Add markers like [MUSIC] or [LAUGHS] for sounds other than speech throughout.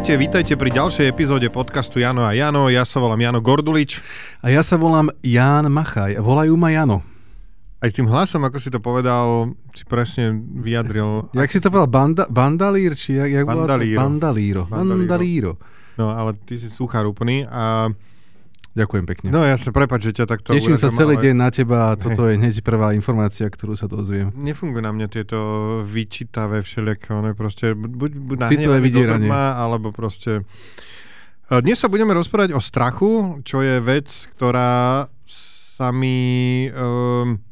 Ahojte, vítajte pri ďalšej epizóde podcastu Jano a Jano. Ja sa volám Jano Gordulič. A ja sa volám Ján Machaj. Volajú ma Jano. Aj s tým hlasom, ako si to povedal, si presne vyjadril. Jak si to povedal? Banda, bandalír? Či jak, jak Bandalíro. Bandalíro. Bandalíro. Bandalíro. No, ale ty si suchár úplný. A... Ďakujem pekne. No ja sa prepáč, že ťa takto Teším sa uražam, celý ale deň na teba a toto je hneď prvá informácia, ktorú sa dozviem. Nefungujú na mňa tieto vyčítavé všelijaké, one proste buď, buď nahnevajú do dogma, alebo proste... A Dnes sa budeme rozprávať o strachu, čo je vec, ktorá sa mi... Um,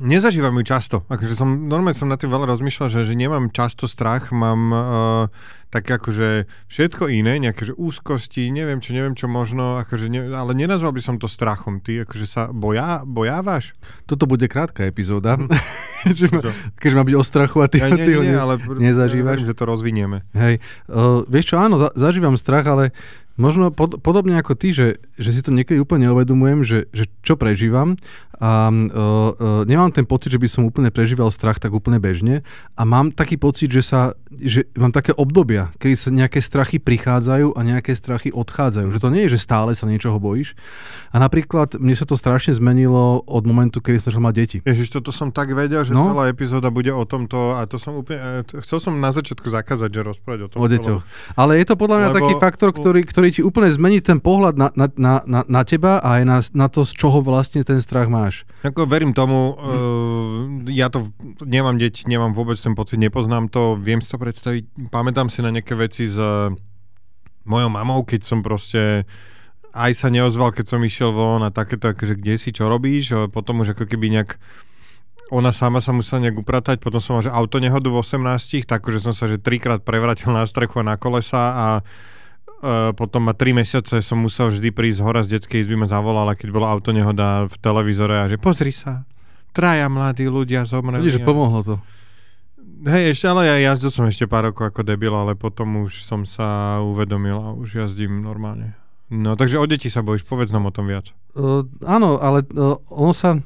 nezažívam ju často. Akože som, normálne som na tým veľa rozmýšľal, že, že nemám často strach, mám uh, také akože všetko iné, nejaké že úzkosti, neviem čo, neviem čo možno, akože ne, ale nenazval by som to strachom. Ty akože sa boja, bojávaš? Toto bude krátka epizóda, [LAUGHS] že ma, keďže má byť o strachu a ty, Ja, nie, ty ho nie, ne- ale nezažívaš. verím, že to rozvinieme. Hej, uh, vieš čo, áno, za, zažívam strach, ale možno pod, podobne ako ty, že, že si to niekedy úplne neuvedomujem, že, že čo prežívam a uh, uh, nemám ten pocit, že by som úplne prežíval strach tak úplne bežne a mám taký pocit, že sa, že mám také obdobia, kedy sa nejaké strachy prichádzajú a nejaké strachy odchádzajú. Že to nie je, že stále sa niečoho bojíš. A napríklad mne sa to strašne zmenilo od momentu, kedy som mať deti. Ježiš, toto som tak vedel, že No. celá epizóda bude o tomto a to som úplne, e, chcel som na začiatku zakázať, že rozprávať o tom. O deťoch. Ale je to podľa mňa Lebo- taký faktor, ktorý, ktorý ti úplne zmení ten pohľad na, na, na, na, na teba a aj na, na to, z čoho vlastne ten strach máš. Ako verím tomu, Hm. uh, ja to nemám deti, nemám vôbec ten pocit, nepoznám to, viem si to predstaviť, pamätám si na nejaké veci s uh, mojou mamou, keď som proste aj sa neozval, keď som išiel von a takéto, akože kde si, čo robíš, a potom už ako keby nejak ona sama sa musela nejak upratať, potom som mal že auto nehodu v 18, takže som sa že trikrát prevratil na strechu a na kolesa a e, potom ma 3 mesiace som musel vždy prísť hora z detskej izby, ma zavolala, keď bola auto nehoda v televízore a že pozri sa, traja mladí ľudia zomreli. Vidíš, že pomohlo to. Hej, ešte, ale ja jazdil som ešte pár rokov ako debil, ale potom už som sa uvedomil a už jazdím normálne. No, takže o deti sa bojíš, povedz nám o tom viac. Uh, áno, ale uh, ono sa...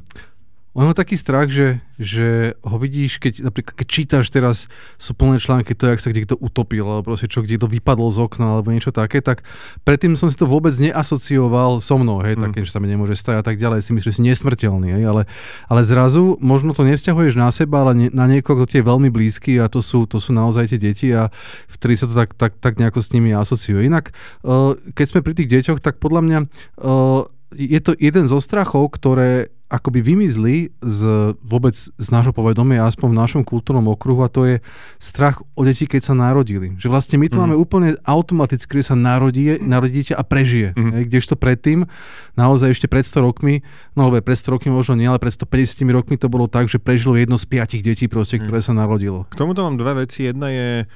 Ono je taký strach, že, že ho vidíš, keď napríklad keď čítaš teraz, sú plné články to, jak sa kde kto utopil, alebo proste čo, kde kto vypadol z okna, alebo niečo také, tak predtým som si to vôbec neasocioval so mnou, hej, Mm. také, že sa mi nemôže stať a tak ďalej, si myslíš, že si nesmrteľný, hej, ale, ale zrazu možno to nevzťahuješ na seba, ale nie, na niekoho, kto ti je veľmi blízky a to sú, to sú naozaj tie deti a vtedy sa to tak, tak, tak nejako s nimi asociuje. Inak, uh, keď sme pri tých deťoch, tak podľa mňa uh, je to jeden zo strachov, ktoré akoby vymizli z, vôbec z nášho povedomia, aspoň v našom kultúrnom okruhu a to je strach o deti, keď sa narodili. Že vlastne my to Mhm. máme úplne automaticky, že sa narodí, narodí dieťa a prežije. Mhm. Hej, kdežto predtým, naozaj ešte pred 100 rokmi, no lebo pred 100 rokmi možno nie, ale pred 150 rokmi to bolo tak, že prežilo jedno z piatich detí proste, ktoré sa narodilo. K tomuto mám dve veci. Jedna je,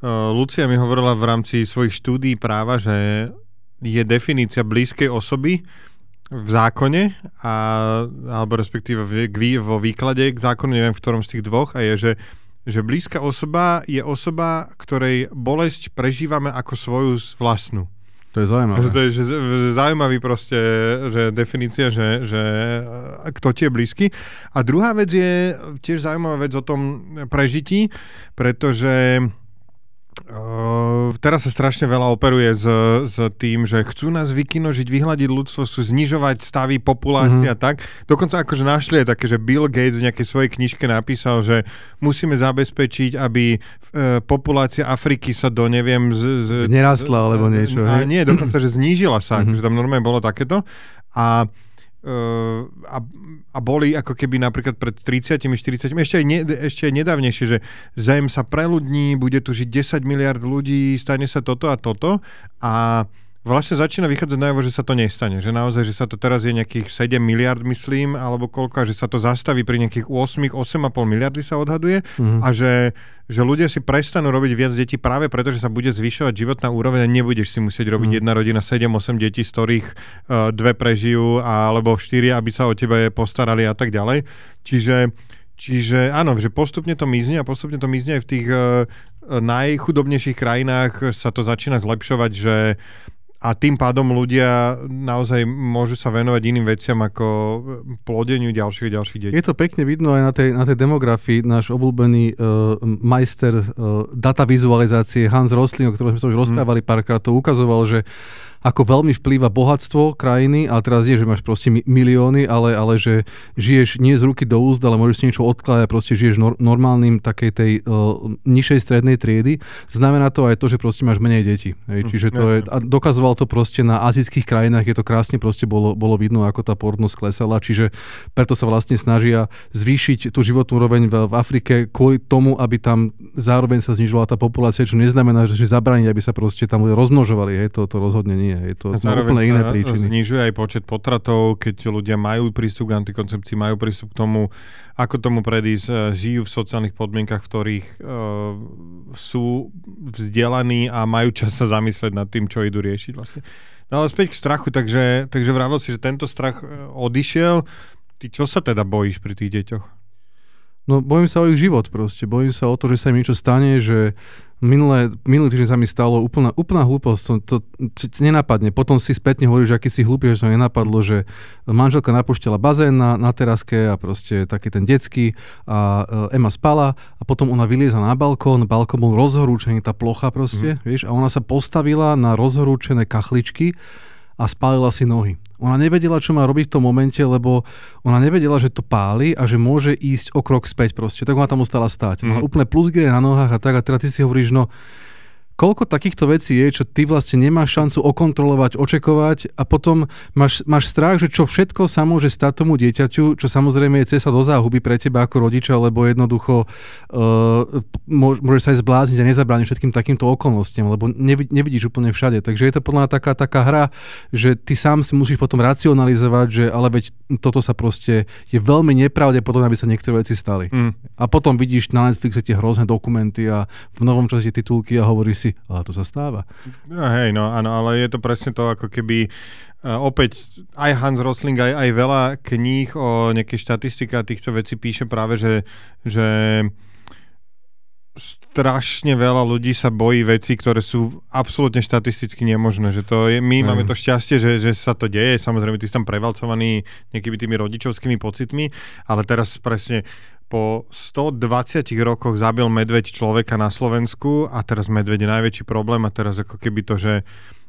uh, Lucia mi hovorila v rámci svojich štúdí práva, že je definícia blízkej osoby v zákone, a, alebo respektíve v, k vo výklade k zákonu, neviem v ktorom z tých dvoch, a je, že, že blízka osoba je osoba, ktorej bolesť prežívame ako svoju vlastnú. To je zaujímavé. Že to je že, že zaujímavý proste, že definícia, že, že e, kto ti je blízky. A druhá vec je tiež zaujímavá vec o tom prežití, pretože Uh, teraz sa strašne veľa operuje s, s tým, že chcú nás vykinožiť, vyhľadiť ľudstvo, chcú znižovať stavy populácie Mhm. a tak. Dokonca akože našli aj také, že Bill Gates v nejakej svojej knižke napísal, že musíme zabezpečiť, aby uh, populácia Afriky sa do, neviem... Z, z, Nerastla alebo niečo, A nie, dokonca, že znížila sa, Mhm. že tam normálne bolo takéto. A Uh, a, a boli ako keby napríklad pred 30, 40, ešte ne, ešte nedávnejšie, že Zem sa preľudní, bude tu žiť 10 miliard ľudí, stane sa toto a toto a vlastne začína vychádzať najavo, že sa to nestane. Že naozaj, že sa to teraz je nejakých 7 miliard, myslím, alebo koľko, že sa to zastaví pri nejakých 8, 8,5 miliardy sa odhaduje Mhm. a že, že ľudia si prestanú robiť viac detí práve preto, že sa bude zvyšovať životná úroveň a nebudeš si musieť robiť Mhm. jedna rodina 7-8 detí, z ktorých uh, dve prežijú a, alebo štyri, aby sa o teba postarali a tak ďalej. Čiže Čiže áno, že postupne to mizne a postupne to mizne aj v tých uh, najchudobnejších krajinách sa to začína zlepšovať, že a tým pádom ľudia naozaj môžu sa venovať iným veciam ako plodeniu ďalších ďalších detí. Je to pekne vidno aj na tej, na tej demografii. Náš obľúbený uh, majster uh, data vizualizácie Hans Rosling, o ktorom sme sa už rozprávali párkrát, to ukazoval, že ako veľmi vplýva bohatstvo krajiny, ale teraz nie, že máš proste milióny, ale, ale že žiješ nie z ruky do úst, ale môžeš si niečo odkladať, proste žiješ nor- normálnym takej tej uh, nižšej strednej triedy. Znamená to aj to, že proste máš menej detí. Hej. Hm, Čiže to je, a dokazoval to proste na azijských krajinách, je to krásne proste bolo, bolo vidno, ako tá porodnosť klesala, čiže preto sa vlastne snažia zvýšiť tú životnú úroveň v, v Afrike kvôli tomu, aby tam zároveň sa znižovala tá populácia, čo neznamená, že zabraniť, aby sa proste tam rozmnožovali. Hej. To, to rozhodne nie nie. Je to na úplne iné príčiny. Znižuje aj počet potratov, keď ľudia majú prístup k antikoncepcii, majú prístup k tomu, ako tomu predísť, e, žijú v sociálnych podmienkach, v ktorých uh, sú vzdelaní a majú čas sa zamyslieť nad tým, čo idú riešiť vlastne. No ale späť k strachu, takže, takže vravel si, že tento strach e, odišiel. Ty čo sa teda bojíš pri tých deťoch? No bojím sa o ich život proste. Bojím sa o to, že sa im niečo stane, že Minulé, minulý týždeň sa mi stalo úplná, úplná hlúposť, to, to, to, to nenapadne. Potom si spätne hovoríš, aký si hlúpy, že to nenapadlo, že manželka napúšťala bazén na, na teraske a proste taký ten detský a e, Ema spala a potom ona vylieza na balkón, balkón bol rozhorúčený, tá plocha proste, mm. vieš, a ona sa postavila na rozhorúčené kachličky a spálila si nohy. Ona nevedela, čo má robiť v tom momente, lebo ona nevedela, že to páli a že môže ísť o krok späť proste. Tak ona tam ostala stáť. Mm. úplne plusgire na nohách a tak a teraz ty si hovoríš, no koľko takýchto vecí je, čo ty vlastne nemáš šancu okontrolovať, očekovať a potom máš, máš strach, že čo všetko sa môže stať tomu dieťaťu, čo samozrejme je cesta do záhuby pre teba ako rodiča, lebo jednoducho uh, môže sa aj zblázniť a nezabrániť všetkým takýmto okolnostiam, lebo nevidíš úplne všade. Takže je to podľa mňa taká, taká hra, že ty sám si musíš potom racionalizovať, že ale veď toto sa proste je veľmi nepravdepodobné, aby sa niektoré veci stali. Mm. A potom vidíš na Netflixe tie hrozné dokumenty a v novom čase titulky a hovoríš si, ale to sa stáva. No, hej, no áno, ale je to presne to, ako keby uh, opäť aj Hans Rosling, aj, aj veľa kníh o nejakej štatistike a týchto vecí píše práve, že, že strašne veľa ľudí sa bojí veci, ktoré sú absolútne štatisticky nemožné. Že to je, my mm. máme to šťastie, že, že sa to deje. Samozrejme, ty si tam prevalcovaný nejakými tými rodičovskými pocitmi, ale teraz presne po 120 rokoch zabil medveď človeka na Slovensku a teraz medveď je najväčší problém a teraz ako keby to, že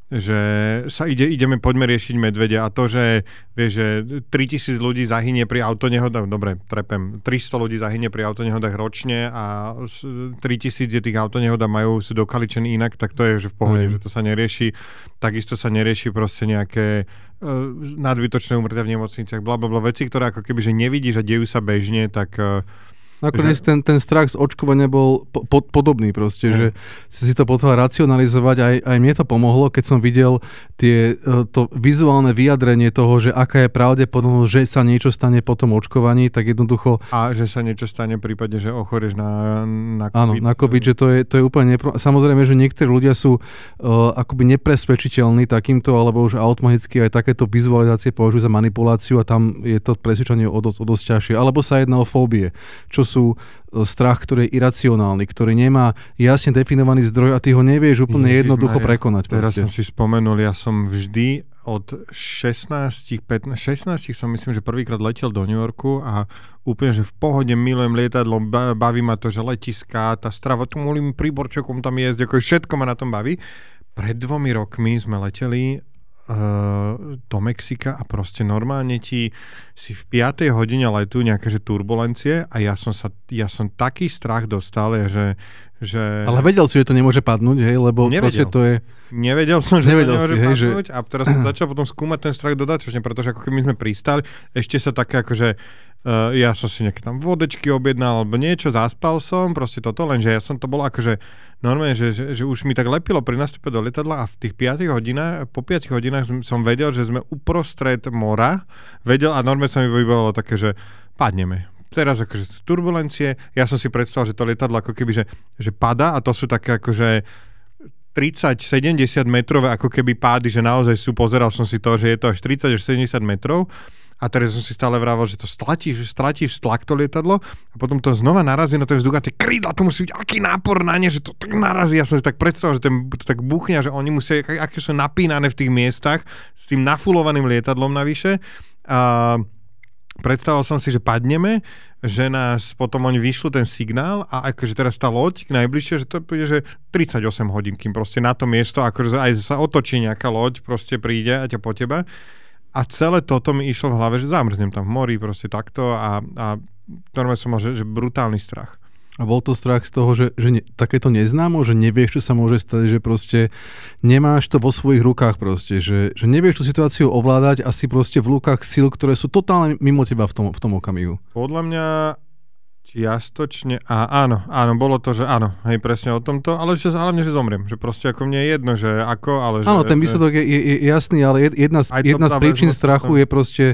že sa ide, ideme, poďme riešiť medvedia a to, že, vieš, že 3000 ľudí zahynie pri autonehodách, dobre, trepem, 300 ľudí zahynie pri autonehodách ročne a 3000 je tých autonehodách majú, sú dokaličení inak, tak to je, že v pohode, Aj. že to sa nerieši. Takisto sa nerieši proste nejaké uh, nadbytočné umrtia v nemocniciach, bla, bla, bla, veci, ktoré ako keby, že nevidíš a dejú sa bežne, tak uh, Nakoniec ten, ten strach z očkovania bol po, po, podobný proste, mm. že si to potreboval racionalizovať, aj, aj mne to pomohlo, keď som videl tie, e, to vizuálne vyjadrenie toho, že aká je pravdepodobnosť, že sa niečo stane po tom očkovaní, tak jednoducho... A že sa niečo stane v prípade, že ochorieš na, na COVID. Áno, na COVID, že to je, to je úplne nepro... Samozrejme, že niektorí ľudia sú uh, akoby nepresvedčiteľní takýmto, alebo už automaticky aj takéto vizualizácie považujú za manipuláciu a tam je to presvedčenie o, dosť, o dosť ťažšie. Alebo sa jedná o fóbie, čo sú e, strach, ktorý je iracionálny, ktorý nemá jasne definovaný zdroj a ty ho nevieš úplne Ježiš jednoducho Maria, prekonať. Teraz proste. som si spomenul, ja som vždy od 16, 15, 16 som myslím, že prvýkrát letel do New Yorku a úplne, že v pohode milujem lietadlo, baví ma to, že letiská, tá strava, tu môžem príborčokom tam jesť, ako všetko ma na tom baví. Pred dvomi rokmi sme leteli do Mexika a proste normálne ti si v 5. hodine letu nejaké že turbulencie a ja som sa, ja som taký strach dostal, že, že... Ale vedel si, že to nemôže padnúť, hej, lebo Nevedel. to je... Nevedel som, že Nevedel to nemôže si, hej, padnúť že... a teraz som začal potom skúmať ten strach dodatočne, pretože ako keby sme pristali, ešte sa také akože uh, ja som si nejaké tam vodečky objednal alebo niečo, zaspal som, proste toto, lenže ja som to bol akože normálne, že, že, že už mi tak lepilo pri nastupe do lietadla a v tých 5 hodinách, po 5 hodinách som vedel, že sme uprostred mora, vedel a normálne sa mi vybavilo také, že padneme, teraz akože turbulencie, ja som si predstavil, že to lietadlo ako keby, že, že pada a to sú také akože 30-70 metrové ako keby pády, že naozaj sú, pozeral som si to, že je to až 30 až 70 metrov a teraz som si stále vrával, že to stratíš, že stratíš tlak to lietadlo a potom to znova narazí na ten vzduch a tie krídla, to musí byť aký nápor na ne, že to tak narazí. Ja som si tak predstavil, že ten, to tak buchňa, že oni musia, aké sú napínané v tých miestach s tým nafulovaným lietadlom navyše. A predstavoval som si, že padneme, že nás potom oni vyšlo ten signál a akože teraz tá loď najbližšie, že to bude, že 38 hodín, kým proste na to miesto, akože aj sa otočí nejaká loď, proste príde a ťa po teba. A celé toto mi išlo v hlave, že zamrznem tam v mori, proste takto a, a normálne som mal, že, že brutálny strach. A bol to strach z toho, že, že ne, takéto neznámo, že nevieš, čo sa môže stať, že proste nemáš to vo svojich rukách proste, že, že nevieš tú situáciu ovládať a si proste v rukách síl, ktoré sú totálne mimo teba v tom, v tom okamihu. Podľa mňa Čiastočne, a áno, áno, bolo to, že áno, hej, presne o tomto, ale že hlavne, že zomriem, že proste ako mne je jedno, že ako, ale že... Áno, ten výsledok je, je, je jasný, ale jedna z, jedna z príčin strachu je proste,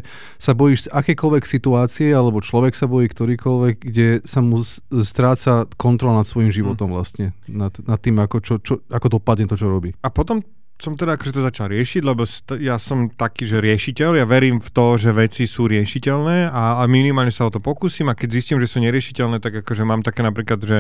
sa bojíš z akékoľvek situácie, alebo človek sa bojí ktorýkoľvek, kde sa mu stráca kontrol nad svojim životom hm. vlastne, nad, nad tým, ako, čo, čo, ako dopadne to, čo robí. A potom som teda akože to začal riešiť, lebo st- ja som taký, že riešiteľ, ja verím v to, že veci sú riešiteľné a, a minimálne sa o to pokúsim a keď zistím, že sú neriešiteľné, tak akože mám také napríklad, že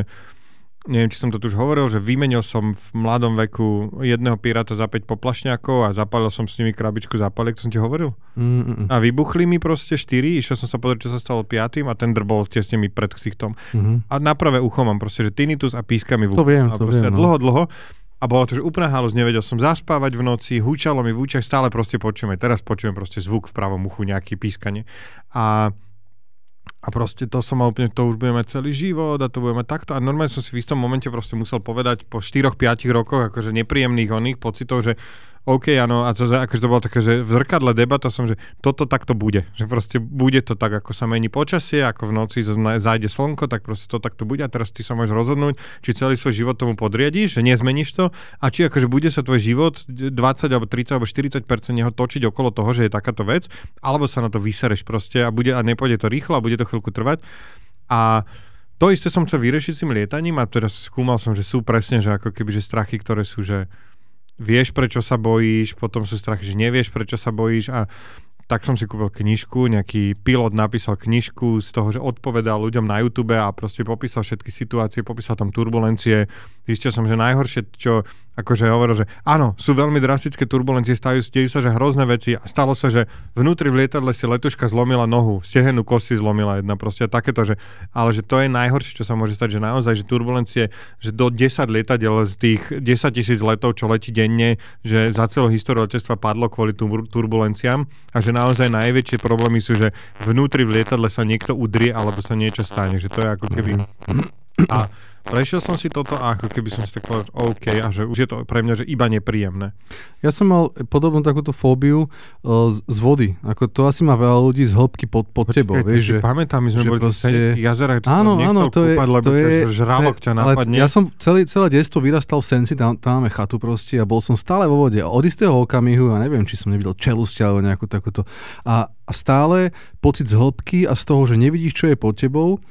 neviem, či som to tu už hovoril, že vymenil som v mladom veku jedného piráta za 5 poplašňákov a zapálil som s nimi krabičku zápaliek, to som ti hovoril. Mm-mm. A vybuchli mi proste 4, išiel som sa pozrieť, čo sa stalo piatým a ten bol tesne mi pred ksichtom. Mm-hmm. A na pravé ucho mám proste, že tinnitus a píska mi v uchu. To viem, to viem. No. Dlho, dlho. A bolo to, že úplná halus, nevedel som zaspávať v noci, húčalo mi v účach, stále proste počujem, aj teraz počujem proste zvuk v pravom uchu, nejaký pískanie. A a proste to som mal úplne, to už budeme celý život a to budeme takto. A normálne som si v istom momente proste musel povedať po 4-5 rokoch akože nepríjemných oných pocitov, že OK, áno, a to, akože to bolo také, že v zrkadle debata som, že toto takto bude. Že proste bude to tak, ako sa mení počasie, ako v noci zájde slnko, tak proste to takto bude. A teraz ty sa môžeš rozhodnúť, či celý svoj život tomu podriadíš, že nezmeníš to, a či akože bude sa tvoj život 20 alebo 30 alebo 40% neho točiť okolo toho, že je takáto vec, alebo sa na to vysereš proste a, bude, a nepôjde to rýchlo a bude to chvíľku trvať. A to isté som chcel vyriešiť s tým lietaním a teraz skúmal som, že sú presne, že ako keby, že strachy, ktoré sú, že vieš, prečo sa bojíš, potom sú strachy, že nevieš, prečo sa bojíš a tak som si kúpil knižku, nejaký pilot napísal knižku z toho, že odpovedal ľuďom na YouTube a proste popísal všetky situácie, popísal tam turbulencie. Zistil som, že najhoršie, čo akože hovoril, že áno, sú veľmi drastické turbulencie, stajú, dejú sa, že hrozné veci a stalo sa, že vnútri v lietadle si letuška zlomila nohu, stehenú kosti zlomila jedna, proste takéto, že, ale že to je najhoršie, čo sa môže stať, že naozaj, že turbulencie, že do 10 lietadiel z tých 10 tisíc letov, čo letí denne, že za celú históriu letectva padlo kvôli turbulenciám a že naozaj najväčšie problémy sú, že vnútri v lietadle sa niekto udrie alebo sa niečo stane, že to je ako keby... A prešiel som si toto a ako keby som si tak povedal, OK, a že už je to pre mňa že iba nepríjemné. Ja som mal podobnú takúto fóbiu uh, z, z vody. Ako to asi má veľa ľudí z hĺbky pod, pod Počkej, tebou. Vieš, že, pamätám, my sme boli proste... v jazerách, áno, áno, to je, kúpať, lebo to je, žralok ťa napadne. ja som celý, celé detstvo vyrastal v Senci, tam, tam máme chatu proste a bol som stále vo vode. A od istého okamihu, ja neviem, či som nevidel čelusť alebo nejakú takúto. A, a stále pocit z hĺbky a z toho, že nevidíš, čo je pod tebou,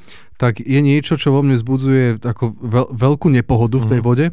tak je niečo, čo vo mne zbudzuje ako veľ, veľkú nepohodu v tej mm. vode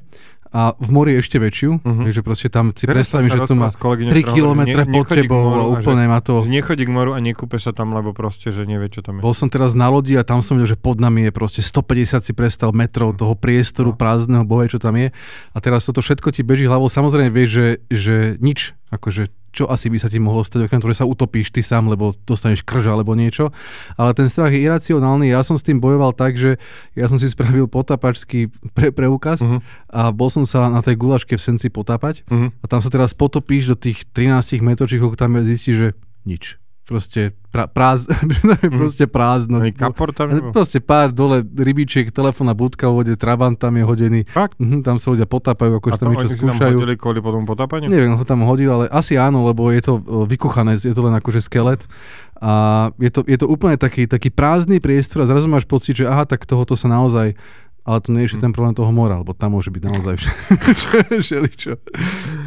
a v mori ešte väčšiu, mm-hmm. takže proste tam si predstavím, že to má 3 km pod tebou a úplne má to... Nechodí k moru a nekúpe sa tam, lebo proste, že nevie, čo tam je. Bol som teraz na lodi a tam som videl, že pod nami je proste 150 si prestal metrov toho priestoru no. prázdneho, bohe, čo tam je. A teraz toto všetko ti beží hlavou. Samozrejme vieš, že, že nič, akože čo asi by sa ti mohlo stať, okrem toho, že sa utopíš ty sám, lebo dostaneš krž alebo niečo. Ale ten strach je iracionálny. Ja som s tým bojoval tak, že ja som si spravil potapačský pre, preukaz uh-huh. a bol som sa na tej gulaške v Senci potápať uh-huh. a tam sa teraz potopíš do tých 13 metročíkov, tam zistíš, že nič proste pra, práz, [LAUGHS] mm. proste prázdno. Ani kapor tam nebol? Proste pár dole rybičiek, telefónna budka v vode, trabant tam je hodený. Fakt? Mhm, tam sa ľudia potápajú, ako tam niečo skúšajú. A to kvôli potom potápaniu? Neviem, ho tam hodil, ale asi áno, lebo je to vykuchané, je to len akože skelet. A je to, je to úplne taký, taký prázdny priestor a zrazu máš pocit, že aha, tak tohoto sa naozaj ale to nie je ten problém toho mora, lebo tam môže byť naozaj [LAUGHS] všeličo.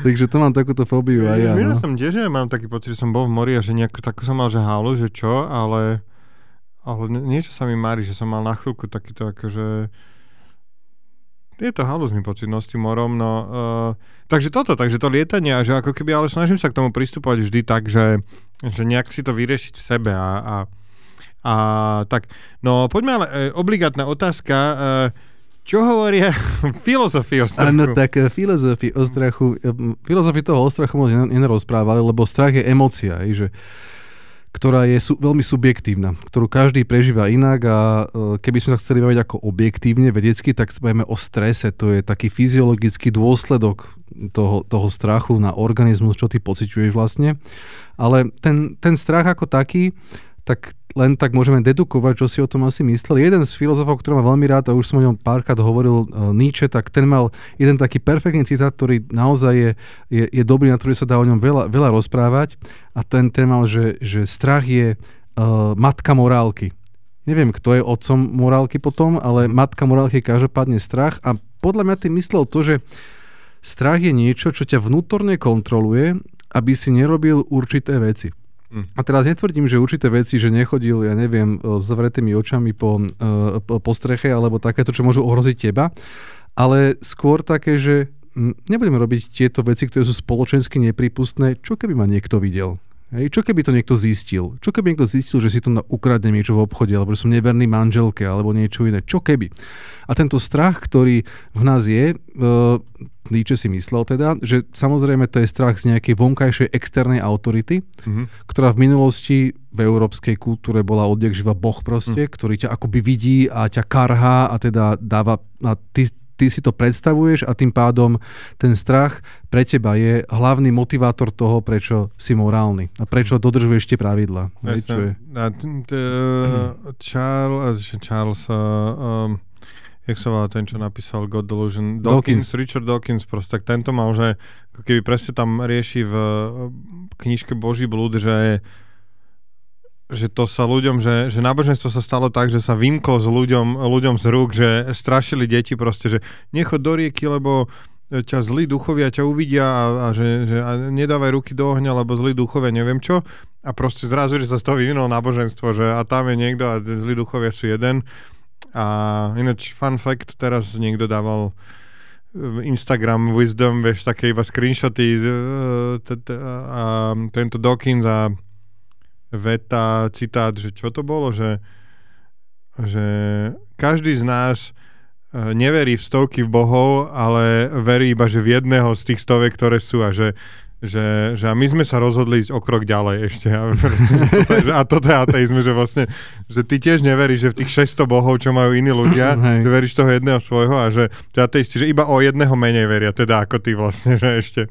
Takže to mám takúto fóbiu aj ja. Ja no. som tiež, že mám taký pocit, že som bol v mori a že nejako tak som mal, že halu, že čo, ale, ale niečo sa mi mári, že som mal na chvíľku takýto akože je to halúzny pocit no, s tým morom, no uh, takže toto, takže to lietanie, že ako keby, ale snažím sa k tomu pristupovať vždy tak, že že nejak si to vyriešiť v sebe a, a, a tak. No poďme ale, e, obligátna otázka, e, čo hovoria [LAUGHS] filozofii o strachu? Áno, tak e, filozofii o strachu, e, filozofii toho o strachu moc nerozprávali, lebo strach je emocia, že ktorá je su, veľmi subjektívna, ktorú každý prežíva inak a e, keby sme sa chceli baviť ako objektívne, vedecky, tak bavíme o strese. To je taký fyziologický dôsledok toho, toho strachu na organizmus, čo ty pociťuješ vlastne. Ale ten, ten strach ako taký, tak len tak môžeme dedukovať, čo si o tom asi myslel. Jeden z filozofov, ktorý má veľmi rád, a už som o ňom párkrát hovoril, uh, Nietzsche, tak ten mal jeden taký perfektný citát, ktorý naozaj je, je, je dobrý, na ktorý sa dá o ňom veľa, veľa rozprávať. A ten, ten mal, že, že strach je uh, matka morálky. Neviem, kto je otcom morálky potom, ale matka morálky je každopádne strach. A podľa mňa tým myslel to, že strach je niečo, čo ťa vnútorne kontroluje, aby si nerobil určité veci. Mm. A teraz netvrdím, že určité veci, že nechodil, ja neviem, e, s zavretými očami e, po, po streche alebo takéto, čo môžu ohroziť teba, ale skôr také, že nebudeme robiť tieto veci, ktoré sú spoločensky nepripustné, čo keby ma niekto videl. Hej, čo keby to niekto zistil? Čo keby niekto zistil, že si tu ukradne niečo v obchode, alebo že som neverný manželke, alebo niečo iné? Čo keby? A tento strach, ktorý v nás je, uh, Nietzsche si myslel teda, že samozrejme to je strach z nejakej vonkajšej externej autority, mm-hmm. ktorá v minulosti v európskej kultúre bola odjak živa boh proste, mm. ktorý ťa akoby vidí a ťa karhá a teda dáva, a ty, ty si to predstavuješ a tým pádom ten strach pre teba je hlavný motivátor toho, prečo si morálny a prečo dodržuješ tie pravidla. Charles, Charles um, jak sa volá ten, čo napísal God Delusion? Dawkins, Dawkins. Richard Dawkins, proste, tak tento mal, že keby presne tam rieši v knižke Boží blúd, že že to sa ľuďom, že, že náboženstvo sa stalo tak, že sa vymklo s ľuďom, ľuďom z rúk, že strašili deti proste, že nechod do rieky, lebo ťa zlí duchovia ťa uvidia a, a že, že a nedávaj ruky do ohňa, lebo zlí duchovia neviem čo. A proste zrazu, že sa z toho vyvinulo náboženstvo, že a tam je niekto a zlí duchovia sú jeden. A ináč fun fact, teraz niekto dával Instagram Wisdom, vieš, také iba screenshoty a tento Dawkins a veta, citát, že čo to bolo, že, že každý z nás e, neverí v stovky v bohov, ale verí iba, že v jedného z tých stovek, ktoré sú a že že, že a my sme sa rozhodli ísť o krok ďalej ešte. A, [LAUGHS] proste, a toto je ateizmus, že vlastne, že ty tiež neveríš, že v tých 600 bohov, čo majú iní ľudia, [CLEARS THROAT] že veríš toho jedného svojho a že, že ateisti, že iba o jedného menej veria, teda ako ty vlastne, že ešte.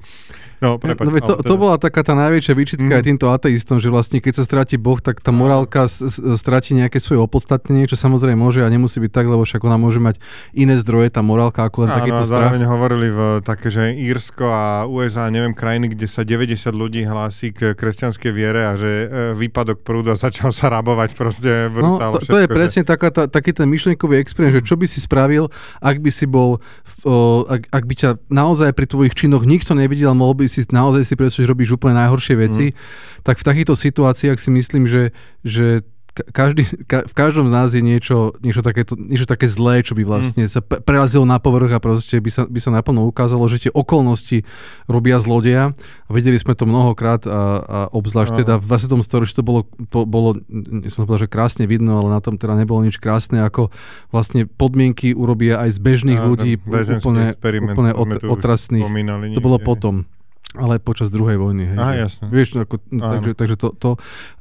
No, prepač, no, to, teda. to bola taká tá najväčšia výčitka mm. aj týmto ateistom, že vlastne keď sa stratí Boh, tak tá morálka stratí nejaké svoje opodstatnenie, čo samozrejme môže a nemusí byť tak, lebo však ona môže mať iné zdroje, tá morálka, ako len Áno, takýto strach. zároveň hovorili v také, že Írsko a USA, neviem, krajiny, kde sa 90 ľudí hlási k kresťanskej viere a že e, výpadok prúdu a začal sa rabovať proste brutálne. No, to, to je že... presne taká, tá, taký ten myšlienkový experiment, že čo by si spravil, ak by si bol, o, ak, ak by ťa naozaj pri tvojich činoch nikto nevidel, mohol by si naozaj si predstavíš, že robíš úplne najhoršie veci, mm. tak v takýchto situáciách si myslím, že, že každý, ka, v každom z nás je niečo, niečo, takéto, niečo také zlé, čo by vlastne mm. sa prerazilo na povrch a proste by sa, by sa naplno ukázalo, že tie okolnosti robia zlodeja. A videli sme to mnohokrát a, a obzvlášť teda v 20. storočí to bolo, po, bolo som povedal, že krásne vidno, ale na tom teda nebolo nič krásne, ako vlastne podmienky urobia aj z bežných a, ľudí úplne, úplne ot, otrasných. To bolo potom ale počas druhej vojny. Hej, Aha, jasne. Vieš, ako, takže, takže, to, to,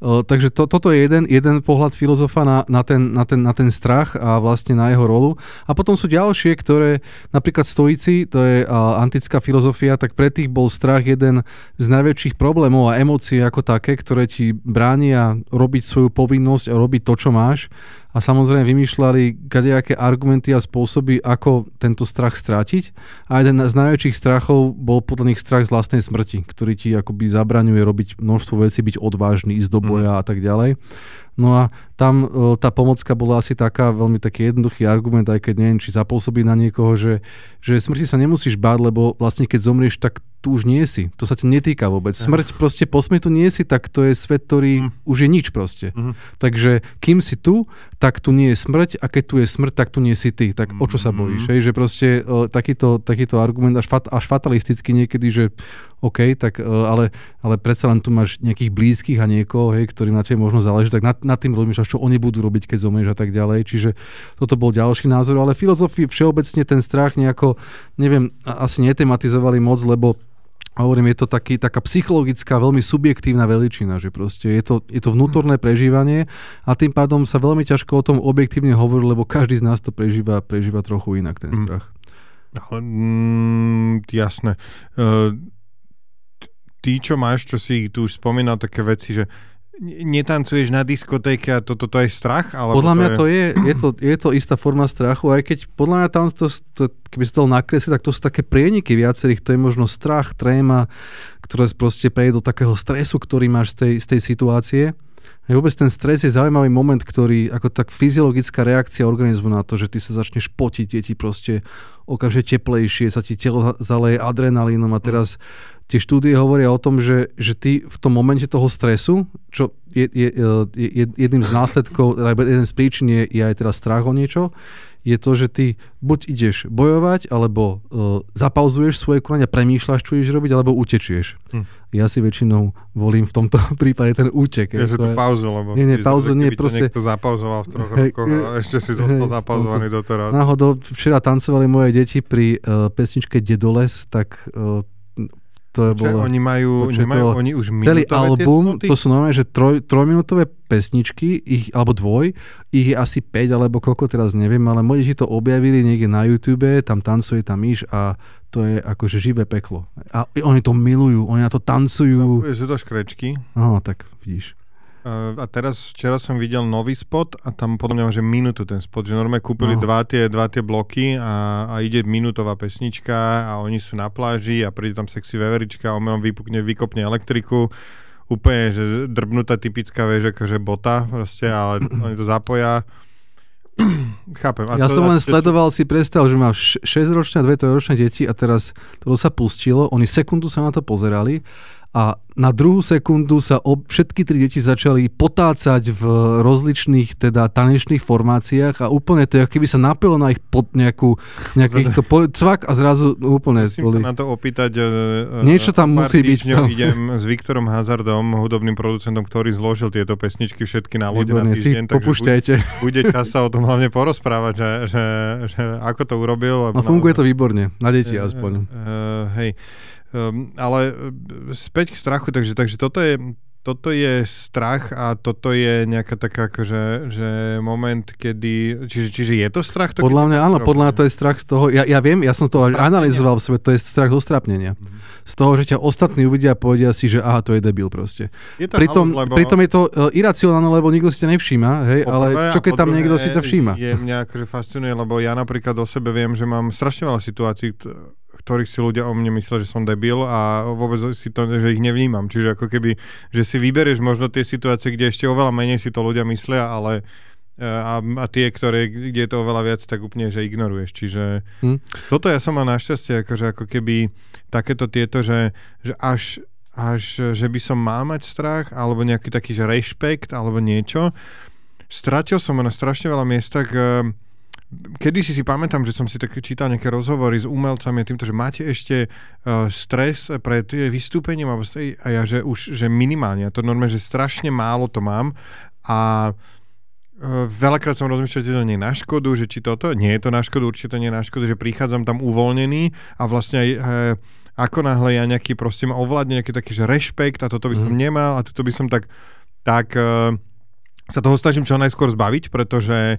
uh, takže to, toto je jeden, jeden pohľad filozofa na, na, ten, na, ten, na ten strach a vlastne na jeho rolu. A potom sú ďalšie, ktoré, napríklad stoici, to je uh, antická filozofia, tak pre tých bol strach jeden z najväčších problémov a emócií ako také, ktoré ti bránia robiť svoju povinnosť a robiť to, čo máš a samozrejme vymýšľali kadejaké argumenty a spôsoby, ako tento strach strátiť. A jeden z najväčších strachov bol podľa nich strach z vlastnej smrti, ktorý ti akoby zabraňuje robiť množstvo vecí, byť odvážny, ísť do boja mm. a tak ďalej. No a tam e, tá pomocka bola asi taká, veľmi taký jednoduchý argument, aj keď neviem, či zapôsobí na niekoho, že, že smrti sa nemusíš báť, lebo vlastne keď zomrieš, tak tu už nie si. To sa ťa netýka vôbec. Smrť proste po smrti nie si, tak to je svet, ktorý mm. už je nič proste. Mm. Takže kým si tu, tak tu nie je smrť a keď tu je smrť, tak tu nie si ty. Tak o čo sa bojíš? Mm. Hej? Že proste uh, takýto, takýto argument až, fat, až fatalisticky niekedy, že OK, tak, uh, ale, ale predsa len tu máš nejakých blízkych a niekoho, hej, ktorým na tebe možno záleží, tak nad, nad tým rozmýšľaš, čo oni budú robiť, keď zomrieš a tak ďalej. Čiže toto bol ďalší názor, ale filozofii všeobecne ten strach nejako, neviem, asi netematizovali moc, lebo a hovorím, je to taký, taká psychologická, veľmi subjektívna veličina, že proste je to, je to vnútorné prežívanie a tým pádom sa veľmi ťažko o tom objektívne hovorí, lebo každý z nás to prežíva, prežíva trochu inak, ten mm. strach. Ale, mm, jasné. Uh, ty, čo máš, čo si tu už spomínal, také veci, že netancuješ na diskotéke a toto to, to je strach? Alebo podľa mňa to je, je, to, je to istá forma strachu, aj keď podľa mňa tam to, to keby si to nakresliť, tak to sú také prieniky viacerých, to je možno strach, tréma, ktoré proste prejde do takého stresu, ktorý máš z tej, z tej situácie. A vôbec ten stres je zaujímavý moment, ktorý ako tak fyziologická reakcia organizmu na to, že ty sa začneš potiť, je ti proste okamžite teplejšie, sa ti telo zaleje adrenalínom. A teraz tie štúdie hovoria o tom, že, že ty v tom momente toho stresu, čo je, je, je jedným z následkov, alebo jeden z príčin je, je aj teda strach o niečo, je to, že ty buď ideš bojovať, alebo uh, zapauzuješ svoje konania, premýšľaš, čo ideš robiť, alebo utečieš. Hm. Ja si väčšinou volím v tomto [LAUGHS] prípade ten útek. Je, že tú pauzu, lebo nie, nie, pauzu, nie, proste... niekto zapauzoval v troch rokoch a ešte si zostal hej, zapauzovaný doteraz. Náhodou, včera tancovali moje deti pri uh, pesničke Dedoles, tak uh, to je bolo, oni majú, nemajú to, oni už celý album, to sú normálne, že troj, trojminútové pesničky, ich, alebo dvoj, ich je asi 5 alebo koľko teraz neviem, ale moji deti to objavili niekde na YouTube, tam tancuje tam myš a to je akože živé peklo. A oni to milujú, oni na to tancujú. No, sú to škrečky. Aha, tak vidíš. A teraz včera som videl nový spot a tam podľa mňa že minútu ten spot, že normálne kúpili no. dva, tie, dva tie bloky a, a ide minútová pesnička a oni sú na pláži a príde tam sexy veverička a on vypukne, vykopne elektriku úplne, že drbnutá typická, vieš, akože bota proste, ale [CLEARS THROAT] oni to zapoja. [CLEARS THROAT] Chápem. A ja to, som len to, sledoval si predstav, že mám 6-ročné a 2-ročné deti a teraz to sa pustilo, oni sekundu sa na to pozerali a na druhú sekundu sa ob, všetky tri deti začali potácať v rozličných teda tanečných formáciách a úplne to, keby sa napilo na ich pod nejakú, nejaký to po, cvak a zrazu úplne... Musím boli... sa na to opýtať. Uh, Niečo tam musí byť. No. idem s Viktorom Hazardom, hudobným producentom, ktorý zložil tieto pesničky všetky na lode na týždeň. Si popúšťajte. Bude, bude čas sa o tom hlavne porozprávať, že, že, že ako to urobil. A funguje to výborne, na deti aspoň. Uh, uh, hej. Um, ale e, späť k strachu, takže, takže toto je toto je strach a toto je nejaká taká akože, že moment, kedy... Čiže, čiže je to strach? To, podľa mňa áno, podľa mňa to je strach z toho... Ja, ja viem, ja som to analyzoval v sebe, to je strach zo strapnenia. Mm-hmm. Z toho, že ťa ostatní uvidia a povedia si, že aha, to je debil proste. Je to pritom, halus, lebo... pritom je to uh, iracionálne, lebo nikto si ťa nevšíma, hej, ale čo keď tam niekto si ťa všíma? Je mňa akože fascinuje, lebo ja napríklad o sebe viem, že mám strašne veľa situácií, ktorých si ľudia o mne myslia, že som debil a vôbec si to, že ich nevnímam. Čiže ako keby, že si vyberieš možno tie situácie, kde ešte oveľa menej si to ľudia myslia, ale e, a, a tie, ktoré, kde je to oveľa viac, tak úplne, že ignoruješ. Čiže hm. toto ja som mal našťastie, akože ako keby takéto tieto, že, že až, až, že by som mal mať strach, alebo nejaký taký, že rešpekt, alebo niečo. Stratil som na strašne veľa miestach uh, Kedy si si pamätám, že som si tak čítal nejaké rozhovory s umelcami týmto, že máte ešte uh, stres pred vystúpením a ja, že už že minimálne, to normálne, že strašne málo to mám a uh, veľakrát som rozmýšľal, že to nie je na škodu, že či toto, nie je to na škodu, určite to nie je na škodu, že prichádzam tam uvoľnený a vlastne aj uh, ako náhle ja nejaký proste ma ovládne nejaký taký, že rešpekt a toto by som mm. nemal a toto by som tak, tak uh, sa toho snažím čo najskôr zbaviť, pretože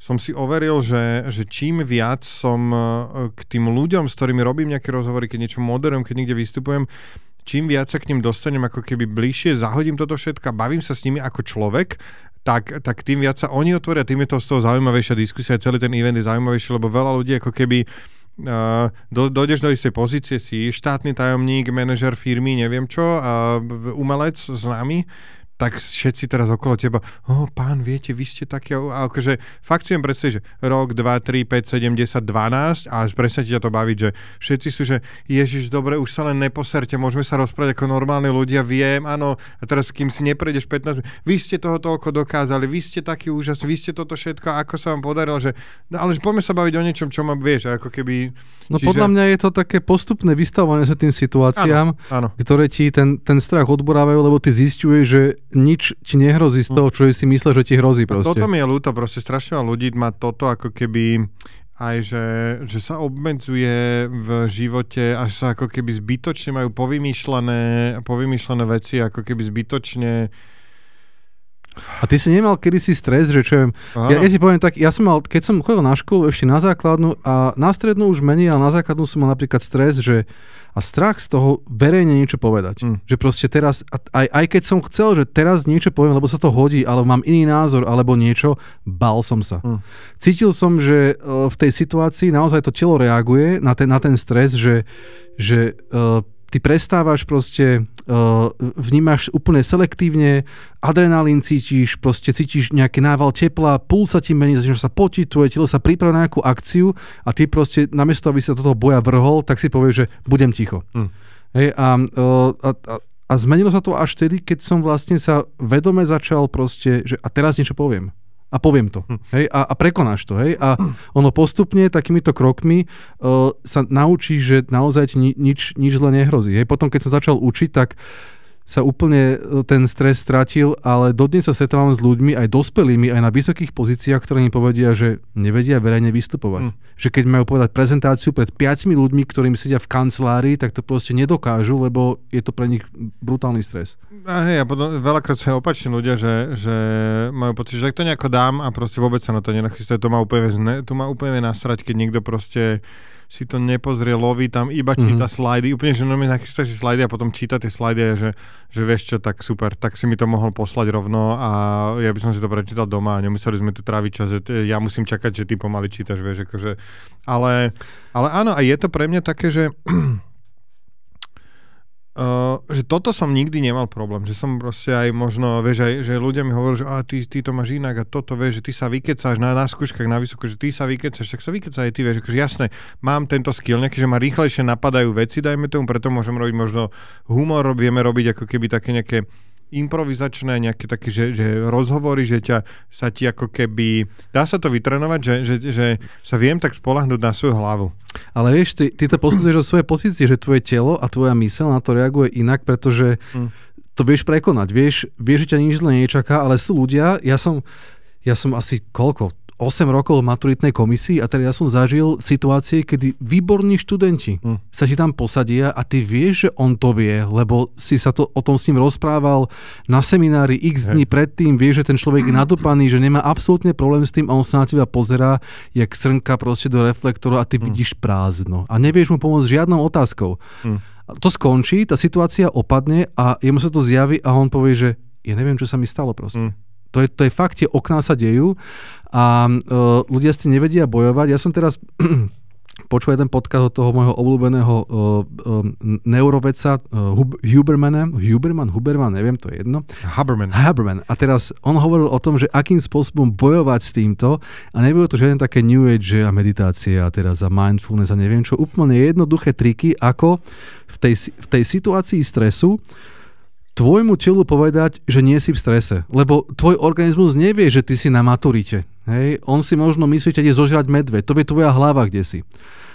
som si overil, že, že čím viac som e, k tým ľuďom, s ktorými robím nejaké rozhovory, keď niečo moderujem, keď niekde vystupujem, čím viac sa k ním dostanem ako keby bližšie, zahodím toto všetko bavím sa s nimi ako človek, tak, tak tým viac sa oni otvoria, tým je to z toho zaujímavejšia diskusia, celý ten event je zaujímavejší, lebo veľa ľudí ako keby uh, do, dojdeš do istej pozície, si štátny tajomník, manažer firmy, neviem čo, umelec nami tak všetci teraz okolo teba, oh, pán, viete, vy ste taký, a akože fakt si predstaviť, že rok, 2, 3, 5, 7, 10, 12 a presne ťa to baviť, že všetci sú, že Ježiš, dobre, už sa len neposerte, môžeme sa rozprávať ako normálni ľudia, viem, áno, a teraz kým si neprejdeš 15 vy ste toho toľko dokázali, vy ste taký úžasný, vy ste toto všetko, ako sa vám podarilo, že, no, ale poďme sa baviť o niečom, čo ma vieš, ako keby... No čiže... podľa mňa je to také postupné vystavovanie sa tým situáciám, áno, áno. ktoré ti ten, ten strach odborávajú, lebo ty zistuješ, že nič ti nehrozí z toho, čo si myslel, že ti hrozí proste. toto mi je ľúto, proste strašne ľudí má toto ako keby aj, že, že sa obmedzuje v živote, až sa ako keby zbytočne majú povymýšľané, povymýšľané veci, ako keby zbytočne a ty si nemal kedysi stres, že čo viem, ja, ja ti poviem tak, ja som mal, keď som chodil na školu ešte na základnú a na strednú už menej, ale na základnú som mal napríklad stres, že a strach z toho verejne niečo povedať. Mm. Že proste teraz, aj, aj keď som chcel, že teraz niečo poviem, lebo sa to hodí, alebo mám iný názor, alebo niečo, bal som sa. Mm. Cítil som, že uh, v tej situácii naozaj to telo reaguje na ten, na ten stres, že, že uh, ty prestávaš proste, uh, vnímaš úplne selektívne, adrenalín cítiš, proste cítiš nejaký nával tepla, puls sa ti mení, začínaš sa potiť, tvoje telo sa pripravuje na nejakú akciu a ty proste, namiesto aby sa toho boja vrhol, tak si povieš, že budem ticho. Mm. Hej, a, uh, a, a, a zmenilo sa to až vtedy, keď som vlastne sa vedome začal proste, že a teraz niečo poviem a poviem to. Hm. Hej, a, a prekonáš to. Hej, a ono postupne takýmito krokmi uh, sa naučí, že naozaj ti ni, nič, nič zle nehrozí. Hej, potom, keď som začal učiť, tak sa úplne e, ten stres stratil, ale dodnes sa stretávam s ľuďmi, aj dospelými, aj na vysokých pozíciách, ktorí mi povedia, že nevedia verejne vystupovať. Mm. Že keď majú povedať prezentáciu pred piatimi ľuďmi, ktorými sedia v kancelárii, tak to proste nedokážu, lebo je to pre nich brutálny stres. A hej, a potom veľakrát sa opační ľudia, že, že majú pocit, že to nejako dám a proste vôbec sa na to nenachystajú, to má úplne, to má úplne nasrať, keď niekto proste si to nepozrie, loví tam, iba číta mm-hmm. slajdy, úplne, že normálne nachystá si slajdy a potom číta tie slajdy že, že vieš čo, tak super, tak si mi to mohol poslať rovno a ja by som si to prečítal doma a nemuseli sme tu tráviť čas, že ja musím čakať, že ty pomaly čítaš, vieš, akože, ale, ale áno, a je to pre mňa také, že Uh, že toto som nikdy nemal problém, že som proste aj možno, vieš, aj, že ľudia mi hovorí, že a, ty, ty to máš inak a toto, vieš, že ty sa vykecáš na, na skúškach na vysoko, že ty sa vykecáš, tak sa vykecá aj ty, vieš, akože jasné, mám tento skill nejaký, že ma rýchlejšie napadajú veci, dajme tomu, preto môžem robiť možno humor, vieme robiť ako keby také nejaké improvizačné nejaké také, že, že rozhovory, že ťa, sa ti ako keby... Dá sa to vytrenovať, že, že, že sa viem tak spolahnúť na svoju hlavu. Ale vieš, ty, ty to posudzuješ o svoje pozície, že tvoje telo a tvoja mysel na to reaguje inak, pretože mm. to vieš prekonať. Vieš, vieš, že ťa nič zle nečaká, ale sú ľudia, ja som, ja som asi koľko, 8 rokov v maturitnej komisii a teda ja som zažil situácie, kedy výborní študenti hmm. sa ti tam posadia a ty vieš, že on to vie, lebo si sa to, o tom s ním rozprával na seminári x dní hey. predtým, vieš, že ten človek je nadupaný, že nemá absolútne problém s tým a on sa na teba pozerá, jak srnka proste do reflektoru a ty hmm. vidíš prázdno a nevieš mu pomôcť žiadnou otázkou. Hmm. To skončí, tá situácia opadne a jemu sa to zjaví a on povie, že ja neviem, čo sa mi stalo proste. Hmm. To je, to je fakt, tie okná sa dejú a uh, ľudia si nevedia bojovať. Ja som teraz [CLEARS THROAT] počul jeden podcast od toho môjho obľúbeného uh, uh, neuroveca uh, Hubermana, Huberman, Huberman, neviem, to je jedno. Haberman. Haberman. A teraz on hovoril o tom, že akým spôsobom bojovať s týmto a nebolo to žiadne také New Age a meditácia a teraz a mindfulness a neviem čo, úplne jednoduché triky, ako v tej, v tej situácii stresu tvojmu telu povedať, že nie si v strese. Lebo tvoj organizmus nevie, že ty si na maturite. Hej? On si možno myslí, že ide zožrať medve. To vie tvoja hlava, kde si.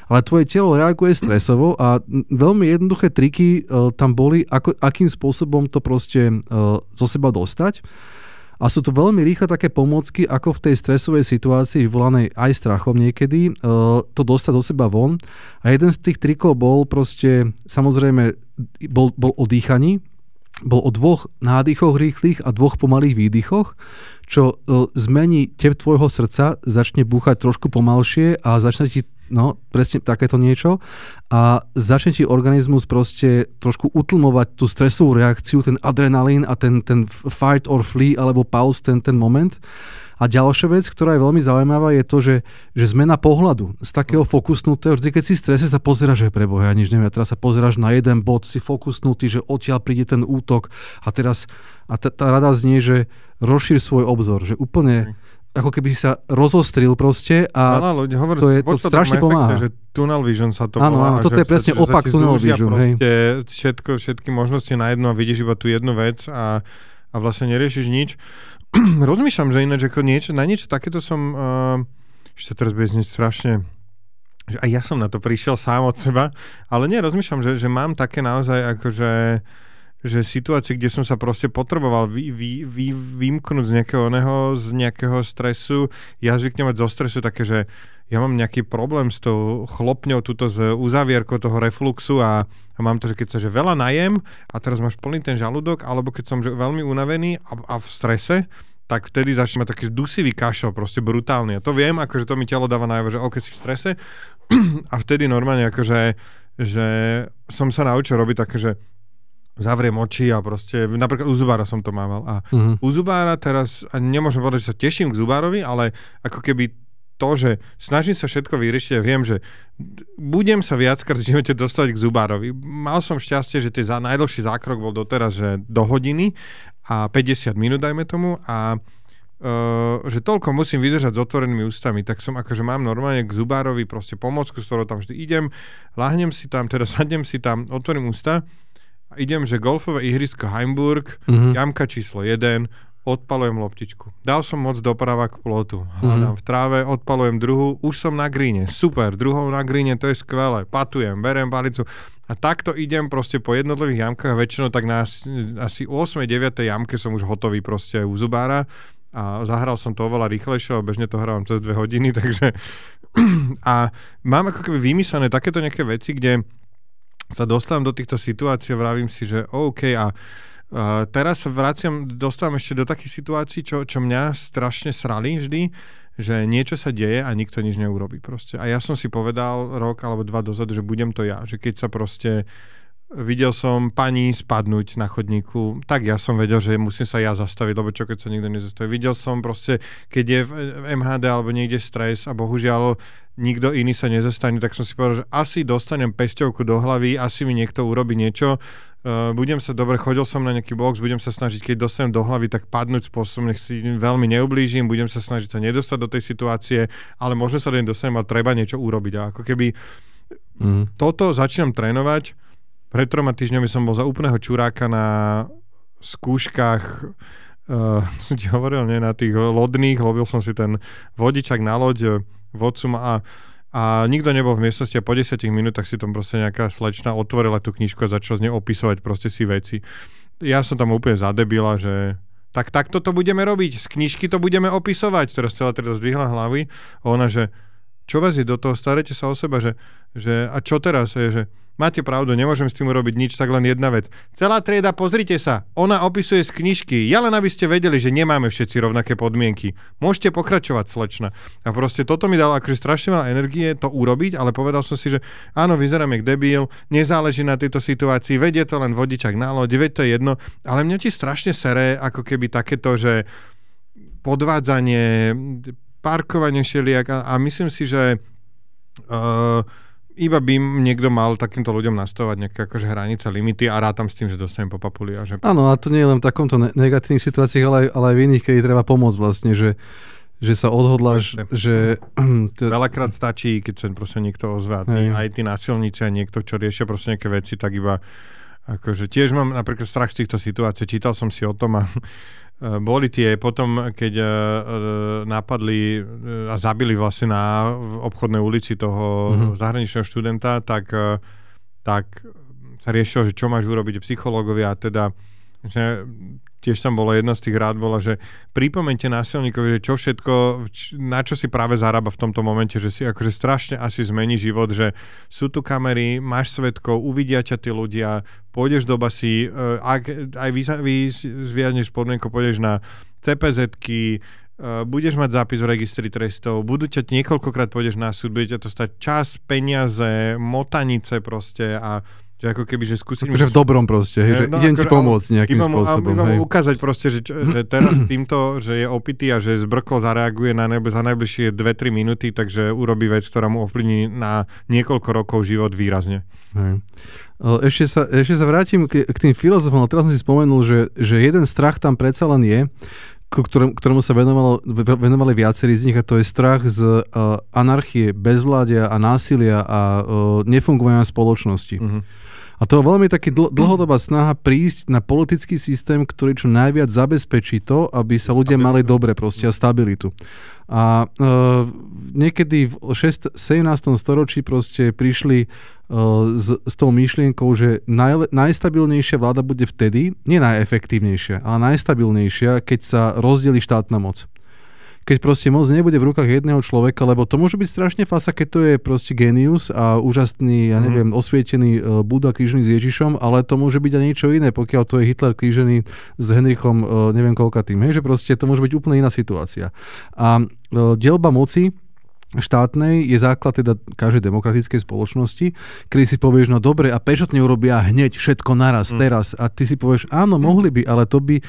Ale tvoje telo reaguje stresovo a veľmi jednoduché triky uh, tam boli, ako, akým spôsobom to proste uh, zo seba dostať. A sú to veľmi rýchle také pomôcky, ako v tej stresovej situácii, volanej aj strachom niekedy, uh, to dostať do seba von. A jeden z tých trikov bol proste, samozrejme, bol, bol o dýchaní, bol o dvoch nádychoch rýchlych a dvoch pomalých výdychoch, čo e, zmení tep tvojho srdca, začne búchať trošku pomalšie a začne ti No, presne takéto niečo. A začne ti organizmus proste trošku utlmovať tú stresovú reakciu, ten adrenalín a ten, ten fight or flee alebo pause, ten, ten moment. A ďalšia vec, ktorá je veľmi zaujímavá, je to, že, že zmena pohľadu z takého fokusnutého, vždy keď si strese sa pozeráš, že preboha, ja nič neviem, teraz sa pozeráš na jeden bod, si fokusnutý, že odtiaľ príde ten útok a teraz a tá, tá rada znie, že rozšír svoj obzor, že úplne ako keby sa rozostril proste a Veľa ľudí hovorí, to je to strašne pomáha. že tunnel vision sa to Áno, volá. áno, toto je presne sa, opak tunnel vision, hej. Všetko, všetky možnosti na jedno a vidíš iba tú jednu vec a, a vlastne neriešiš nič. [CLEARS THROAT] Rozmýšľam, že ináč ako niečo, na niečo takéto som, uh, ešte teraz bude znieť strašne, že aj ja som na to prišiel sám od seba, ale nie, rozmýšľam, že, že mám také naozaj akože že situácie, kde som sa proste potreboval vy, vy, vy, vymknúť z nejakého oného, z nejakého stresu. Ja zvyknem mať zo stresu také, že ja mám nejaký problém s tou chlopňou, túto z uzavierkou toho refluxu a, a mám to, že keď sa že veľa najem a teraz máš plný ten žalúdok, alebo keď som že veľmi unavený a, a v strese, tak vtedy začne mať taký dusivý kašel, proste brutálny. A to viem, akože to mi telo dáva najavo, že ok, si v strese [CLEARS THROAT] a vtedy normálne akože že som sa naučil robiť také, že zavriem oči a proste, napríklad u zubára som to mával. A Mhm. u zubára teraz, a nemôžem povedať, že sa teším k zubárovi, ale ako keby to, že snažím sa všetko vyriešiť a viem, že budem sa viackrát v živote dostať k zubárovi. Mal som šťastie, že ten najdlhší zákrok bol doteraz, že do hodiny a 50 minút, dajme tomu, a Uh, že toľko musím vydržať s otvorenými ústami, tak som akože mám normálne k zubárovi proste pomocku, s ktorou tam vždy idem, lahnem si tam, teda [LAUGHS] sadnem si tam, otvorím ústa a idem, že golfové ihrisko Heimburg, Mhm. jamka číslo 1, odpalujem loptičku. Dal som moc doprava k plotu. Hľadám v tráve, odpalujem druhú, už som na gríne. Super, druhou na gríne, to je skvelé. Patujem, berem palicu. A takto idem proste po jednotlivých jamkách a väčšinou tak na asi, asi 8. 9. jamke som už hotový proste u zubára a zahral som to oveľa rýchlejšie, lebo bežne to hrávam cez dve hodiny, [LAUGHS] takže a mám ako keby vymyslené takéto nejaké veci, kde sa dostávam do týchto situácií a vravím si, že OK a Uh, teraz sa vraciam, dostávam ešte do takých situácií, čo, čo mňa strašne srali vždy, že niečo sa deje a nikto nič neurobí proste. A ja som si povedal rok alebo dva dozadu, že budem to ja. Že keď sa proste videl som pani spadnúť na chodníku, tak ja som vedel, že musím sa ja zastaviť, lebo čo keď sa nikto nezastaví. Videl som proste, keď je v MHD alebo niekde stres a bohužiaľ nikto iný sa nezastane, tak som si povedal, že asi dostanem pesťovku do hlavy, asi mi niekto urobí niečo, Uh, budem sa dobre, chodil som na nejaký box, budem sa snažiť, keď dostanem do hlavy, tak padnúť spôsobom, nech si veľmi neublížim, budem sa snažiť sa nedostať do tej situácie, ale možno sa do nej dostanem a treba niečo urobiť. A ako keby Mhm. toto začínam trénovať. Pred troma týždňami som bol za úplného čuráka na skúškach uh, [LAUGHS] som ti hovoril, nie, na tých lodných, lobil som si ten vodičak na loď, eh, vodcu a, a nikto nebol v miestnosti a po 10 minútach si tam proste nejaká slečna otvorila tú knižku a začala z nej opisovať proste si veci. Ja som tam úplne zadebila, že tak takto to budeme robiť, z knižky to budeme opisovať. Teraz celá teda zdvihla hlavy a ona, že čo vás je do toho, starajte sa o seba, že, že a čo teraz je, že máte pravdu, nemôžem s tým urobiť nič, tak len jedna vec. Celá trieda, pozrite sa, ona opisuje z knižky, ja len aby ste vedeli, že nemáme všetci rovnaké podmienky. Môžete pokračovať, slečna. A proste toto mi dalo akože strašne veľa energie to urobiť, ale povedal som si, že áno, vyzerám jak debil, nezáleží na tejto situácii, vedie to len vodičak na loď, veď to je jedno, ale mňa ti strašne sere, ako keby takéto, že podvádzanie, parkovanie šeliak a, a myslím si, že uh, iba by niekto mal takýmto ľuďom nastavovať nejaké akože hranice, limity a rátam s tým, že dostanem po papuli a že Áno, a to nie je len v takomto ne- negatívnych situáciách, ale, aj- ale aj v iných, kedy treba pomôcť vlastne, že, že sa odhodláš, Presne. že... [CLEARS THROAT] To, veľakrát stačí, keď sa proste niekto ozve a tí, Hej. aj tí násilníci a niekto, čo riešia proste nejaké veci, tak iba akože tiež mám napríklad strach z týchto situácií, čítal som si o tom a boli tie potom, keď uh, napadli uh, a zabili vlastne na obchodnej ulici toho Mhm. zahraničného študenta, tak, tak sa riešilo, že čo máš urobiť psychológovia a teda že tiež tam bolo jedna z tých rád bola, že pripomente násilníkovi, že čo všetko, na čo si práve zarába v tomto momente, že si akože strašne asi zmení život, že sú tu kamery, máš svetkov, uvidia ťa tí ľudia, pôjdeš do basy, eh, ak aj vy, vy zviazneš podmienku, pôjdeš na CPZ-ky, Uh, budeš mať zápis v registri trestov, budú ťa niekoľkokrát pôjdeš na súd, bude ťa to stať čas, peniaze, motanice proste a Že ako keby, že skúsim... Akože v dobrom proste, hej, že No, idem ti akože, pomôcť nejakým iba mu, spôsobom. Iba mu ukázať proste, že, že teraz týmto, že je opitý a že zbrklo zareaguje na nebo za najbližšie 2-3 minúty, takže urobí vec, ktorá mu ovplyvní na niekoľko rokov život výrazne. Hej. O, Ešte sa, ešte sa vrátim k, k tým filozofom, ale teraz som si spomenul, že, že jeden strach tam predsa len je, ku ktorom, ktorému sa venovalo, ve- venovali viacerí z nich a to je strach z uh, anarchie, bezvládia a násilia a uh, nefungovania spoločnosti. Mhm. A to je veľmi taký dl- dlhodobá snaha prísť na politický systém, ktorý čo najviac zabezpečí to, aby sa ľudia mali dobre proste a stabilitu. A e, niekedy v 6, 17. storočí proste prišli e, s, s tou myšlienkou, že naj, najstabilnejšia vláda bude vtedy, nie najefektívnejšia, ale najstabilnejšia, keď sa rozdeli štátna moc keď proste moc nebude v rukách jedného človeka, lebo to môže byť strašne fasa, keď to je proste genius a úžasný, ja neviem, neviem, uh, Buda krížený s Ježišom, ale to môže byť aj niečo iné, pokiaľ to je Hitler krížený s Henrichom, uh, neviem koľka tým, hej, že proste to môže byť úplne iná situácia. A uh, delba moci štátnej je základ teda každej demokratickej spoločnosti, kedy si povieš, no dobre, a prečo to neurobia hneď všetko naraz, mm. teraz? A ty si povieš, áno, mohli by, ale to by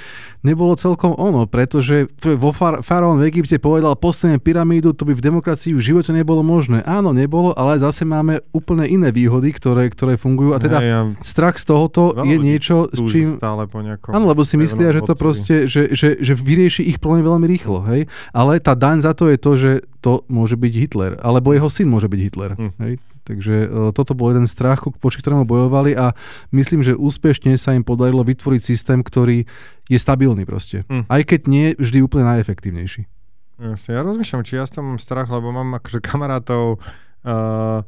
nebolo celkom ono, pretože vo far- faraón v Egypte povedal, postavíme pyramídu, to by v demokracii v živote nebolo možné. Áno, nebolo, ale zase máme úplne iné výhody, ktoré, ktoré fungujú. A teda Hej, ja strach z tohoto je niečo, s čím... Stále po nejakom Áno, lebo si myslia, že to proste, že, že, že vyrieši ich problémy veľmi rýchlo, hej. Ale tá daň za to je to, že to môže byť Hitler, alebo jeho syn môže byť Hitler, Hm. hej. Takže uh, toto bol jeden strach, voči ktorému bojovali a myslím, že úspešne sa im podarilo vytvoriť systém, ktorý je stabilný proste. Hm. Aj keď nie vždy úplne najefektívnejší. Jasne, ja rozmýšľam, či ja z toho mám strach, lebo mám akože kamarátov uh,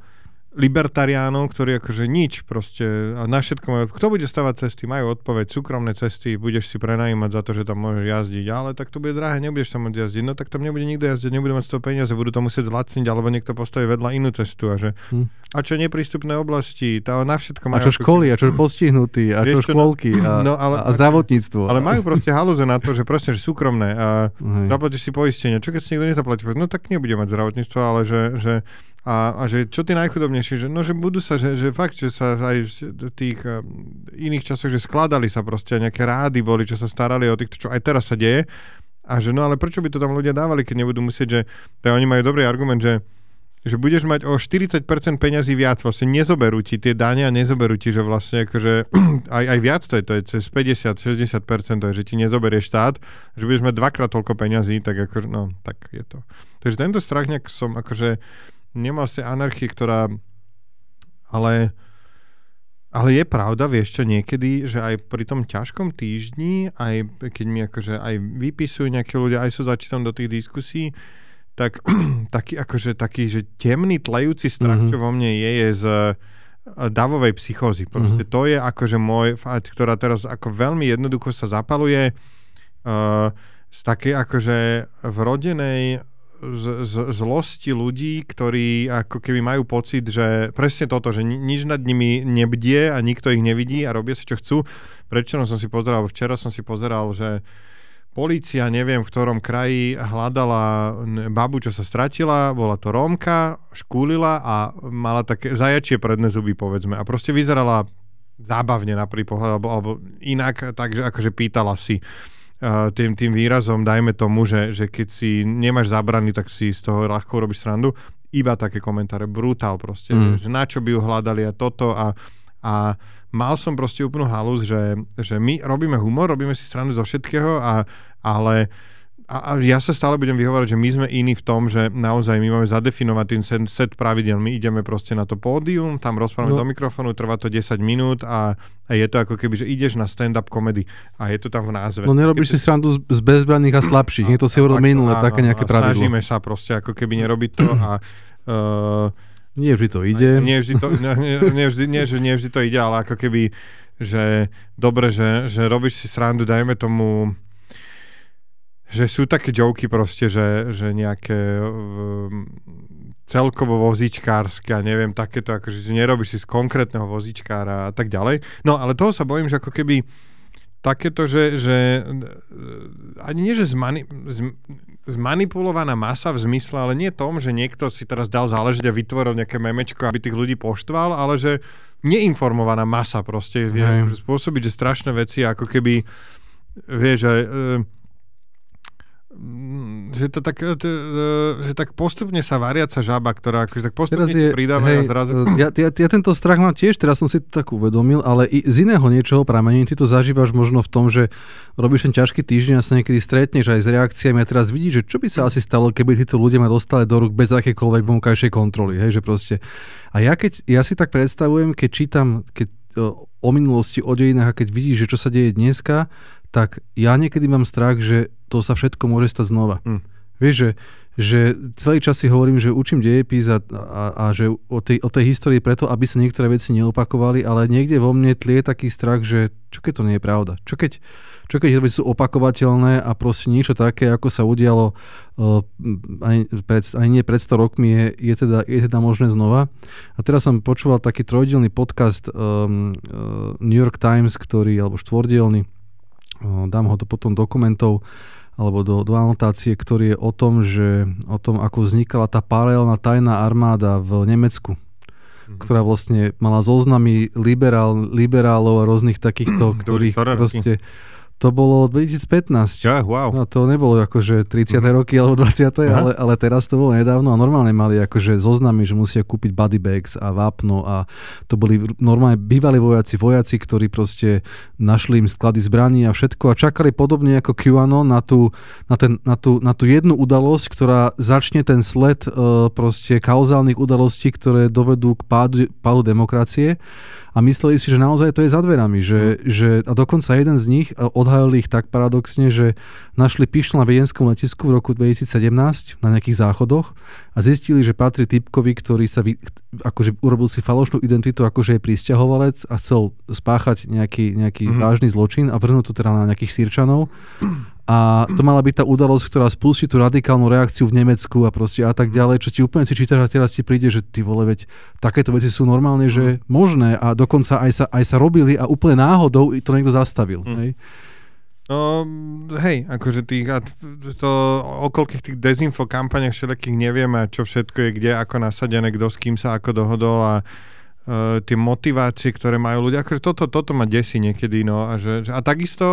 libertariánov, ktorí akože nič proste, a na všetko majú, kto bude stavať cesty, majú odpoveď, súkromné cesty, budeš si prenajímať za to, že tam môžeš jazdiť, ale tak to bude drahé, nebudeš tam môcť jazdiť, no tak tam nebude nikto jazdiť, nebude mať z toho peniaze, budú to musieť zlacniť, alebo niekto postaví vedľa inú cestu a že Hm. a čo neprístupné oblasti, tá na všetko A majú čo ako školy, a čo postihnutí, a čo čo, no- škôlky, a, no, ale- a zdravotníctvo. ale majú proste halúze na to, že proste, že súkromné a Hej. zaplatíš si poistenie. Čo keď si niekto nezaplatí? No tak nebude mať zdravotníctvo, ale že, že a, a že čo tí najchudobnejší, že, no že budú sa, že, že fakt, že sa aj v tých um, iných časoch, že skladali sa proste, nejaké rády boli, čo sa starali o týchto, čo aj teraz sa deje. A že no ale prečo by to tam ľudia dávali, keď nebudú musieť, že to oni majú dobrý argument, že že budeš mať o 40% peňazí viac, vlastne nezoberú ti tie dane a nezoberú ti, že vlastne akože [CLEARS THROAT] aj, aj viac to je, to je cez 50-60%, to je, že ti nezoberie štát, že budeš mať dvakrát toľko peňazí, tak ako, no, tak je to. Takže tento strach nejak som akože z tej anarchie, ktorá ale ale je pravda, vieš čo, niekedy, že aj pri tom ťažkom týždni, aj keď mi akože aj vypisujú nejakí ľudia, aj sa začítam do tých diskusí, tak [CLEARS THROAT] taký akože taký, že temný, tlejúci strach, Mhm. čo vo mne je, je z eh, davovej psychózy. Proste Mhm. to je akože môj, ktorá teraz ako veľmi jednoducho sa zapaluje uh, z takej akože vrodenej z, z, zlosti ľudí, ktorí ako keby majú pocit, že presne toto, že ni- nič nad nimi nebdie a nikto ich nevidí a robia si čo chcú. Prečo som si pozeral, včera som si pozeral, že Polícia, neviem v ktorom kraji, hľadala babu, čo sa stratila, bola to Rómka, škúlila a mala také zajačie predné zuby, povedzme. A proste vyzerala zábavne na prvý pohľad, alebo, alebo inak, takže akože pýtala si tým, tým výrazom, dajme tomu, že, že keď si nemáš zabrany, tak si z toho ľahko robíš srandu. Iba také komentáre, brutál proste, Mm. že na čo by ju hľadali a toto a, a mal som proste úplnú halus, že, že my robíme humor, robíme si stranu zo všetkého, a, ale a, a ja sa stále budem vyhovárať, že my sme iní v tom, že naozaj my máme zadefinovať ten set, set pravidel. My ideme proste na to pódium, tam rozprávame No. do mikrofónu, trvá to 10 minút a, a je to ako keby, že ideš na stand-up comedy a je to tam v názve. No nerobíš si srandu z, z bezbranných a slabších. Nie to si Tak, minulé, také nejaké pravidlo. Snažíme sa proste ako keby nerobiť to a uh, [CLEARS THROAT] Nie vždy to ide. nie vždy to, [LAUGHS] nie, nie, vždy, nie, nie vždy to ide, ale ako keby, že dobre, že, že robíš si srandu, dajme tomu, že sú také joky proste, že, že nejaké um, celkovo vozičkárske a neviem, takéto, akože že nerobíš si z konkrétneho vozičkára a tak ďalej. No ale toho sa bojím, že ako keby takéto, že, že eh, ani nie, že zmani, z, zmanipulovaná masa v zmysle, ale nie tom, že niekto si teraz dal záležiť a vytvoril nejaké memečko, aby tých ľudí poštval, ale že neinformovaná masa proste vie spôsobiť, že strašné veci ako keby vieš, že, že to tak, to, že tak postupne sa variaca žaba, ktorá akože tak postupne Teraz je, pridáva hej, a zrazu... ja, ja, ja tento strach mám tiež, teraz som si to tak uvedomil, ale i z iného niečoho pramení. Ty to zažívaš možno v tom, že robíš ten ťažký týždeň a sa niekedy stretneš aj s reakciami a teraz vidíš, že čo by sa asi stalo, keby títo ľudia ma dostali do rúk bez akékoľvek vonkajšej kontroly. Hej, že proste. A ja, keď, ja si tak predstavujem, keď čítam keď, o minulosti, o dejinách a keď vidíš, že čo sa deje dneska, tak ja niekedy mám strach, že to sa všetko môže stať znova. Hm. Vieš, že, že celý čas si hovorím, že učím dejepis a, a, a že o tej, o tej histórii preto, aby sa niektoré veci neopakovali, ale niekde vo mne tlie taký strach, že čo keď to nie je pravda? Čo keď, čo keď veci sú opakovateľné a proste niečo také, ako sa udialo uh, pred, aj nie pred 100 rokmi, je, je, teda, je teda možné znova. A teraz som počúval taký trojdielný podcast um, uh, New York Times, ktorý, alebo štvordielný, dám ho to potom dokumentov alebo do, do anotácie, ktorý je o tom, že o tom, ako vznikala tá paralelná tajná armáda v Nemecku, mm-hmm. ktorá vlastne mala zoznamy liberál, liberálov a rôznych takýchto, ktorých proste... To bolo 2015. Ja, wow. No to nebolo akože 30. Mm. roky alebo 20. Ale, ale teraz to bolo nedávno a normálne mali akože zoznamy, že musia kúpiť body bags a vápno a to boli normálne bývalí vojaci, vojaci, ktorí proste našli im sklady zbraní a všetko a čakali podobne ako QAnon na tú, na, ten, na tú, na tú jednu udalosť, ktorá začne ten sled uh, proste kauzálnych udalostí, ktoré dovedú k pádu, pádu demokracie a mysleli si, že naozaj to je za dverami. Že, mm. že, a dokonca jeden z nich odhalil ich tak paradoxne, že našli pištol na viedenskom letisku v roku 2017 na nejakých záchodoch a zistili, že patrí typkovi, ktorý sa vy, akože urobil si falošnú identitu, akože je pristahovalec a chcel spáchať nejaký, nejaký mm. vážny zločin a vrhnúť to teda na nejakých sírčanov. A to mala byť tá udalosť, ktorá spustí tú radikálnu reakciu v Nemecku a proste a tak ďalej, čo ti úplne si čítaš a teraz ti príde, že ty vole, veď takéto veci sú normálne, že možné a dokonca aj sa, aj sa robili a úplne náhodou to niekto zastavil. Mm. Hej? No, hej, akože tých, to o koľkých tých dezinfo kampaniach všetkých nevieme, čo všetko je kde, ako nasadené, kto s kým sa ako dohodol a uh, tie motivácie, ktoré majú ľudia, akože toto, toto ma desí niekedy, no, a, že, a takisto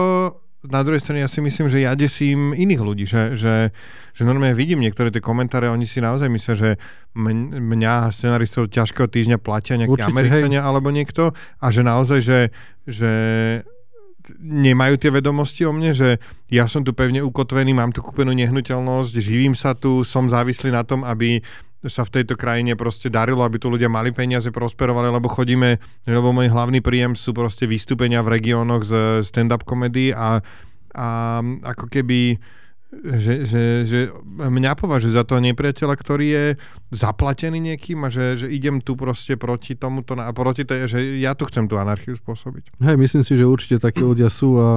na druhej strane ja si myslím, že ja desím iných ľudí, že, že, že normálne vidím niektoré tie komentáre, oni si naozaj myslia, že mňa scenaristov ťažkého týždňa platia nejakí Určite, Američania hej. alebo niekto a že naozaj, že, že nemajú tie vedomosti o mne, že ja som tu pevne ukotvený, mám tu kúpenú nehnuteľnosť, živím sa tu, som závislý na tom, aby sa v tejto krajine proste darilo, aby tu ľudia mali peniaze, prosperovali, lebo chodíme, lebo môj hlavný príjem sú proste vystúpenia v regiónoch z stand-up komedy a, a ako keby že, že, že mňa považujú za toho nepriateľa, ktorý je zaplatený niekým a že, že idem tu proste proti tomuto a proti tej, že ja tu chcem tú anarchiu spôsobiť. Hej, myslím si, že určite takí ľudia sú a, a,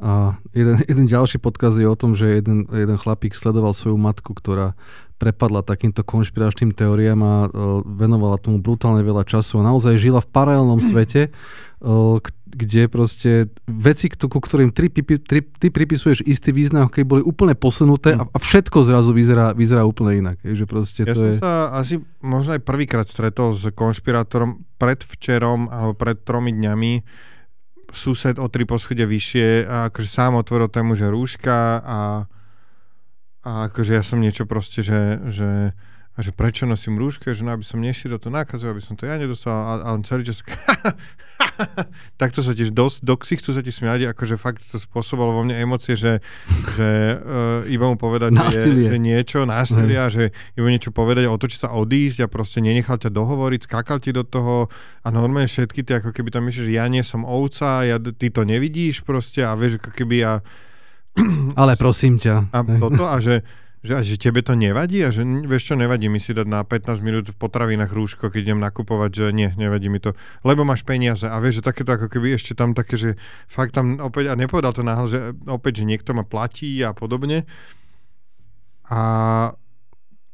a jeden, [LAUGHS] jeden ďalší podkaz je o tom, že jeden, jeden chlapík sledoval svoju matku, ktorá prepadla takýmto konšpiračným teóriám a uh, venovala tomu brutálne veľa času a naozaj žila v paralelnom [CLEARS THROAT] svete, uh, kde proste veci, ku ktorým ty, ty, ty pripisuješ istý význam, keď boli úplne posunuté a, a všetko zrazu vyzerá, vyzerá úplne inak. že proste ja to som je... sa asi možno aj prvýkrát stretol s konšpirátorom predvčerom alebo pred tromi dňami sused o tri poschodie vyššie a akože sám otvoril tému, že rúška a a akože ja som niečo proste, že, že, a že prečo nosím rúške, že no, aby som nešíril to nákazu, aby som to ja nedostal. A, a on celý čas takto [LAUGHS] sa tiež dosť, do ksichtu sa ti smiať, akože fakt to spôsobilo vo mne emócie, že, že uh, iba mu povedať, že, že niečo, násilia, že iba niečo povedať, otočiť sa odísť a proste nenechal ťa dohovoriť, skákal ti do toho a normálne všetky tie, ako keby tam myslíš, že ja nie som ovca, ja, ty to nevidíš proste a vieš, ako keby ja ale prosím ťa. A toto a že, že, že tebe to nevadí a že vieš čo, nevadí mi si dať na 15 minút v potravinách rúško, keď idem nakupovať, že nie, nevadí mi to, lebo máš peniaze a vieš, že takéto ako keby ešte tam také, že fakt tam opäť, a nepovedal to náhle, že opäť, že niekto ma platí a podobne a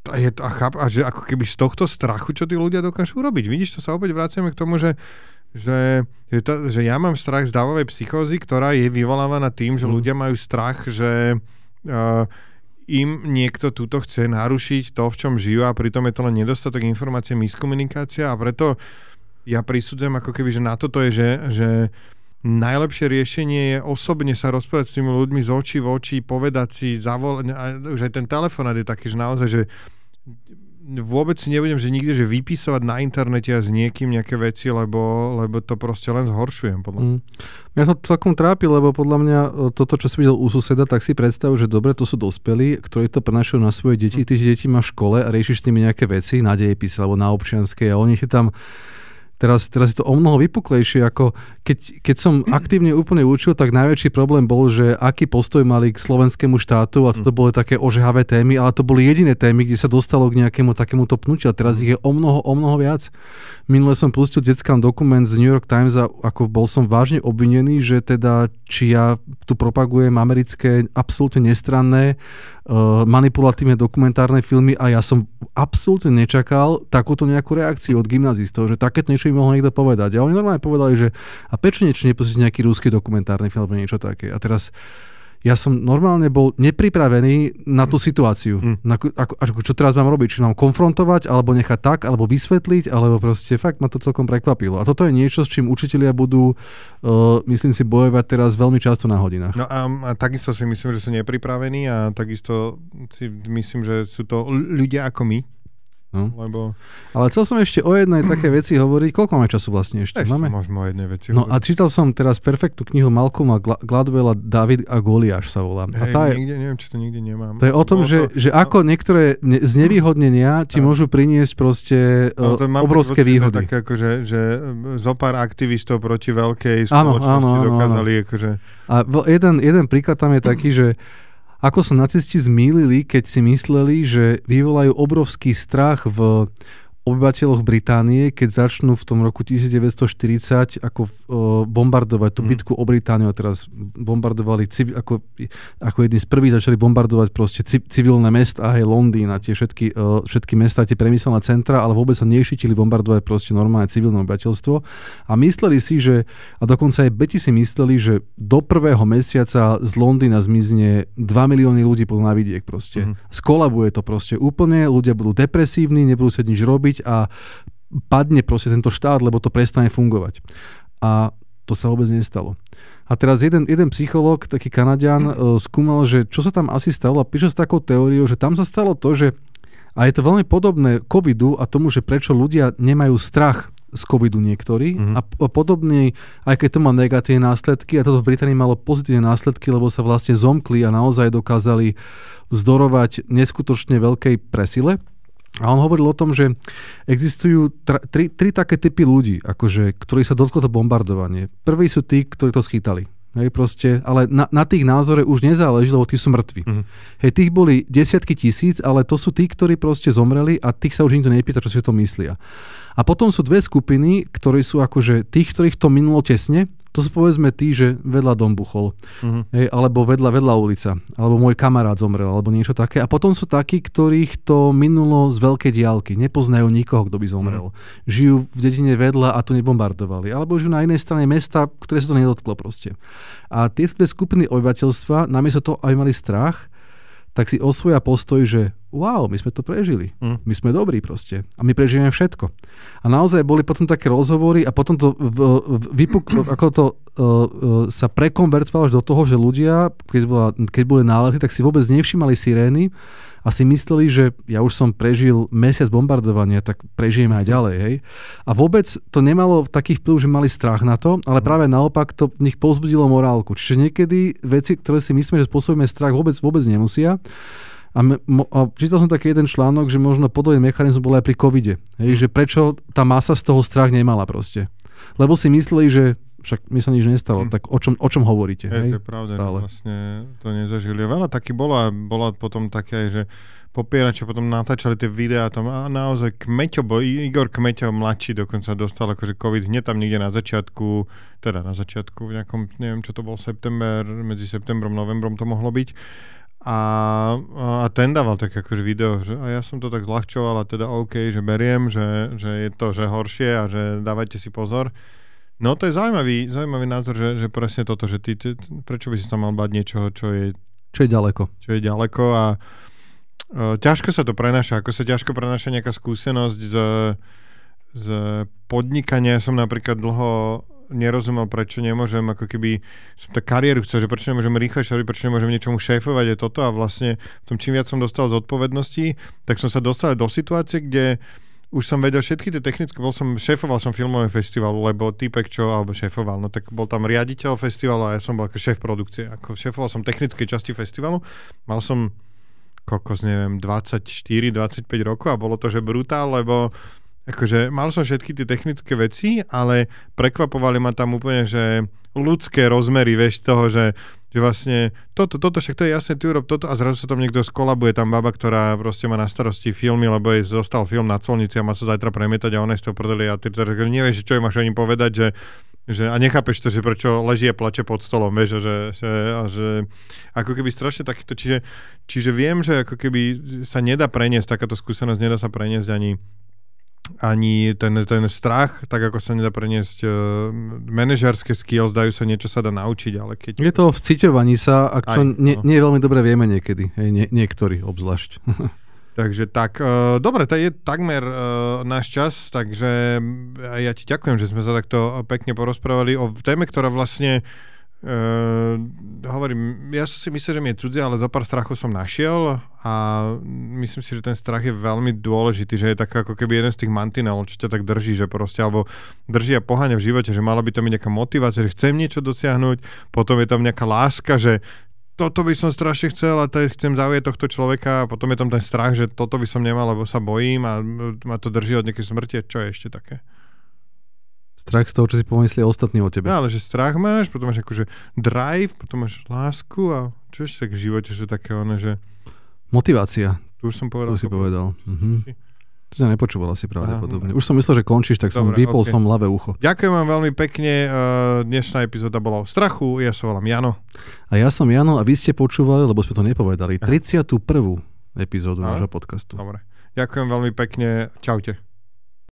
a, je to, a, cháp, a že ako keby z tohto strachu, čo tí ľudia dokážu urobiť. Vidíš, to sa opäť vraciame k tomu, že že, že, to, že ja mám strach z dávovej psychózy, ktorá je vyvolávaná tým, že mm. ľudia majú strach, že uh, im niekto túto chce narušiť to, v čom žijú a pritom je to len nedostatok informácie, miskomunikácia a preto ja prisudzujem ako keby, že na toto je, že, že najlepšie riešenie je osobne sa rozprávať s tými ľuďmi z očí v oči, povedať si, zavolať, už aj ten telefonát je taký, že naozaj, že vôbec si nebudem, že nikde, že vypisovať na internete a s niekým nejaké veci, lebo, lebo to proste len zhoršujem. Podľa mňa. Mm. Mňa to celkom trápi, lebo podľa mňa e, toto, čo si videl u suseda, tak si predstav, že dobre, to sú dospelí, ktorí to prenašajú na svoje deti, mm. ty deti máš v škole a riešiš s nimi nejaké veci na dejepise alebo na občianskej a oni si tam Teraz, teraz je to o mnoho vypuklejšie, ako keď, keď som [CLEARS THROAT] aktívne úplne učil, tak najväčší problém bol, že aký postoj mali k slovenskému štátu a toto boli také ožehavé témy, ale to boli jediné témy, kde sa dostalo k nejakému takémuto pnutiu a teraz ich je o mnoho, o mnoho viac. Minule som pustil deckám dokument z New York Times a ako bol som vážne obvinený, že teda či ja tu propagujem americké absolútne nestranné uh, manipulatívne dokumentárne filmy a ja som absolútne nečakal takúto nejakú reakciu od gymnazistov, že takéto niečo im mohol niekto povedať. A oni normálne povedali, že a prečo niečo nepustíte nejaký rúsky dokumentárny film alebo niečo také. A teraz ja som normálne bol nepripravený na tú situáciu. Mm. Na, ako, ako, čo teraz mám robiť? Či mám konfrontovať, alebo nechať tak, alebo vysvetliť, alebo proste fakt ma to celkom prekvapilo. A toto je niečo, s čím učitelia budú, uh, myslím si, bojovať teraz veľmi často na hodinách. No a, a takisto si myslím, že sú nepripravení a takisto si myslím, že sú to ľudia ako my, No. Lebo... Ale chcel som ešte o jednej také [CLEARS THROAT] veci hovoriť. Koľko máme času vlastne ešte? ešte máme? Môžeme o jednej veci No hovoriť. a čítal som teraz perfektnú knihu Malcolma Gladwella David a Goliáš sa volá. Hej, a tá je, nikde, neviem, či to nikde nemám. To je o tom, že, to, že ako niektoré ne, znevýhodnenia ti no. môžu priniesť proste no, to mám obrovské výhody. Tak ako, že, že zo pár aktivistov proti veľkej spoločnosti áno, áno, áno, dokázali áno. akože... A jeden, jeden príklad tam je taký, že ako sa nacisti zmýlili, keď si mysleli, že vyvolajú obrovský strach v obyvateľoch Británie, keď začnú v tom roku 1940 ako uh, bombardovať tú mm. bitku o Britániu a teraz bombardovali civi- ako, ako jedni z prvých začali bombardovať proste ci- civilné mesta, aj Londýn a tie všetky, uh, všetky mesta, tie premyselné centra, ale vôbec sa nešitili bombardovať proste normálne civilné obyvateľstvo a mysleli si, že a dokonca aj Beti si mysleli, že do prvého mesiaca z Londýna zmizne 2 milióny ľudí po na vidiek proste. Mm. Skolabuje to proste úplne, ľudia budú depresívni, nebudú sa nič robiť, robiť a padne proste tento štát, lebo to prestane fungovať. A to sa vôbec nestalo. A teraz jeden, jeden psychológ, taký Kanadian, mm. skúmal, že čo sa tam asi stalo a píše s takou teóriou, že tam sa stalo to, že a je to veľmi podobné covidu a tomu, že prečo ľudia nemajú strach z covidu niektorí mm-hmm. a podobne, aj keď to má negatívne následky a toto v Británii malo pozitívne následky, lebo sa vlastne zomkli a naozaj dokázali vzdorovať neskutočne veľkej presile, a on hovoril o tom, že existujú tra, tri, tri také typy ľudí, akože, ktorí sa dotklo to bombardovanie. Prví sú tí, ktorí to schytali. Hej, proste, ale na, na tých názore už nezáleží, lebo tí sú mŕtvi. Mm-hmm. Hej, tých boli desiatky tisíc, ale to sú tí, ktorí proste zomreli a tých sa už nikto nepýta, čo si to myslia. A potom sú dve skupiny, ktorí sú akože tých, ktorých to minulo tesne to sú povedzme tí, že vedľa dom buchol, uh-huh. hej, alebo vedľa, vedľa ulica, alebo môj kamarát zomrel, alebo niečo také. A potom sú takí, ktorých to minulo z veľkej diálky. Nepoznajú nikoho, kto by zomrel. Uh-huh. Žijú v dedine vedľa a to nebombardovali. Alebo žijú na inej strane mesta, ktoré sa to nedotklo proste. A tieto skupiny obyvateľstva, namiesto toho, aby mali strach, tak si osvoja postoj, že wow, my sme to prežili. Mm. My sme dobrí proste. A my prežijeme všetko. A naozaj boli potom také rozhovory a potom to v, v, vypuk, [CLEARS THROAT] ako to uh, uh, sa prekonvertovalo až do toho, že ľudia, keď, bola, keď boli nálety, tak si vôbec nevšimali sirény a si mysleli, že ja už som prežil mesiac bombardovania, tak prežijeme aj ďalej. Hej? A vôbec to nemalo taký vplyv, že mali strach na to, ale mhm. práve naopak to v nich povzbudilo morálku. Čiže niekedy veci, ktoré si myslíme, že spôsobíme strach, vôbec, vôbec nemusia. A, mo, a čítal som taký jeden článok, že možno podobný mechanizmus bol aj pri covide. Hej, mhm. že prečo tá masa z toho strach nemala proste. Lebo si mysleli, že však mi sa nič nestalo, mm. tak o čom, o čom hovoríte? Je, hej? To je pravda, Stále. že vlastne to nezažili. Veľa taký bolo a bola potom také, že popierači potom natáčali tie videá tam a naozaj Kmeťo, bo Igor Kmeťo mladší dokonca dostal akože COVID hneď tam niekde na začiatku, teda na začiatku v nejakom, neviem čo to bol, september, medzi septembrom, novembrom to mohlo byť. A, a ten dával tak akože video, že a ja som to tak zľahčoval a teda OK, že beriem, že, že je to že horšie a že dávajte si pozor. No to je zaujímavý, zaujímavý názor, že, že presne toto, že ty, ty, prečo by si sa mal bať niečoho, čo je Čo je ďaleko. Čo je ďaleko a uh, ťažko sa to prenáša, ako sa ťažko prenáša nejaká skúsenosť z, z podnikania. Som napríklad dlho nerozumel, prečo nemôžem, ako keby som tak kariéru chcel, že prečo nemôžem rýchlejšie robiť, prečo nemôžem niečomu šéfovať, je toto a vlastne v tom čím viac som dostal zodpovednosti, tak som sa dostal do situácie, kde už som vedel všetky tie technické, bol som, šéfoval som filmový festivalu, lebo týpek, čo, alebo šéfoval, no tak bol tam riaditeľ festivalu a ja som bol ako šéf produkcie. Ako šéfoval som technickej časti festivalu, mal som kokos, neviem, 24-25 rokov a bolo to, že brutál, lebo akože mal som všetky tie technické veci, ale prekvapovali ma tam úplne, že ľudské rozmery, vieš, toho, že, že vlastne toto, toto, však to je jasné, ty urob toto a zrazu sa tam niekto skolabuje, tam baba, ktorá proste má na starosti filmy, lebo jej zostal film na colnici a má sa zajtra premietať a ona je z toho prdeli a ty teraz nevieš, čo jej máš ani povedať, že, že a nechápeš to, že prečo leží a plače pod stolom, vieš, že, že, a že ako keby strašne takýto, čiže, čiže viem, že ako keby sa nedá preniesť, takáto skúsenosť nedá sa preniesť ani ani ten, ten strach, tak ako sa nedá preniesť uh, manažerské skills, dajú sa niečo sa dá naučiť, ale keď... Je to v ciťovaní sa, ak čo Aj, nie, no. nie veľmi dobre vieme niekedy, hej, nie, niektorí obzvlášť. [LAUGHS] Takže tak, uh, dobre, to je takmer uh, náš čas, takže ja ti ďakujem, že sme sa takto pekne porozprávali o téme, ktorá vlastne Uh, hovorím, ja som si myslel, že mi je cudzie, ale za pár strachov som našiel a myslím si, že ten strach je veľmi dôležitý, že je tak ako keby jeden z tých mantinelov, čo ťa tak drží, že proste, alebo drží a poháňa v živote, že mala by to byť nejaká motivácia, že chcem niečo dosiahnuť, potom je tam nejaká láska, že toto by som strašne chcel a teď chcem zaujať tohto človeka a potom je tam ten strach, že toto by som nemal, lebo sa bojím a ma to drží od nejakej smrti. Čo je ešte také? Strach z toho, čo si pomyslia ostatní o tebe. No, ale že strach máš, potom máš akože drive, potom máš lásku a čo ešte tak v živote sú také one, že... Motivácia. Tu už som povedal. Tu si povedal. Mhm. To ťa nepočúval asi pravdepodobne. Už som myslel, že končíš, tak som Dobre, vypol okay. som ľavé ucho. Ďakujem vám veľmi pekne. Dnešná epizóda bola o strachu. Ja sa volám Jano. A ja som Jano a vy ste počúvali, lebo sme to nepovedali, 31. epizódu nášho podcastu. Dobre. Ďakujem veľmi pekne. Čaute.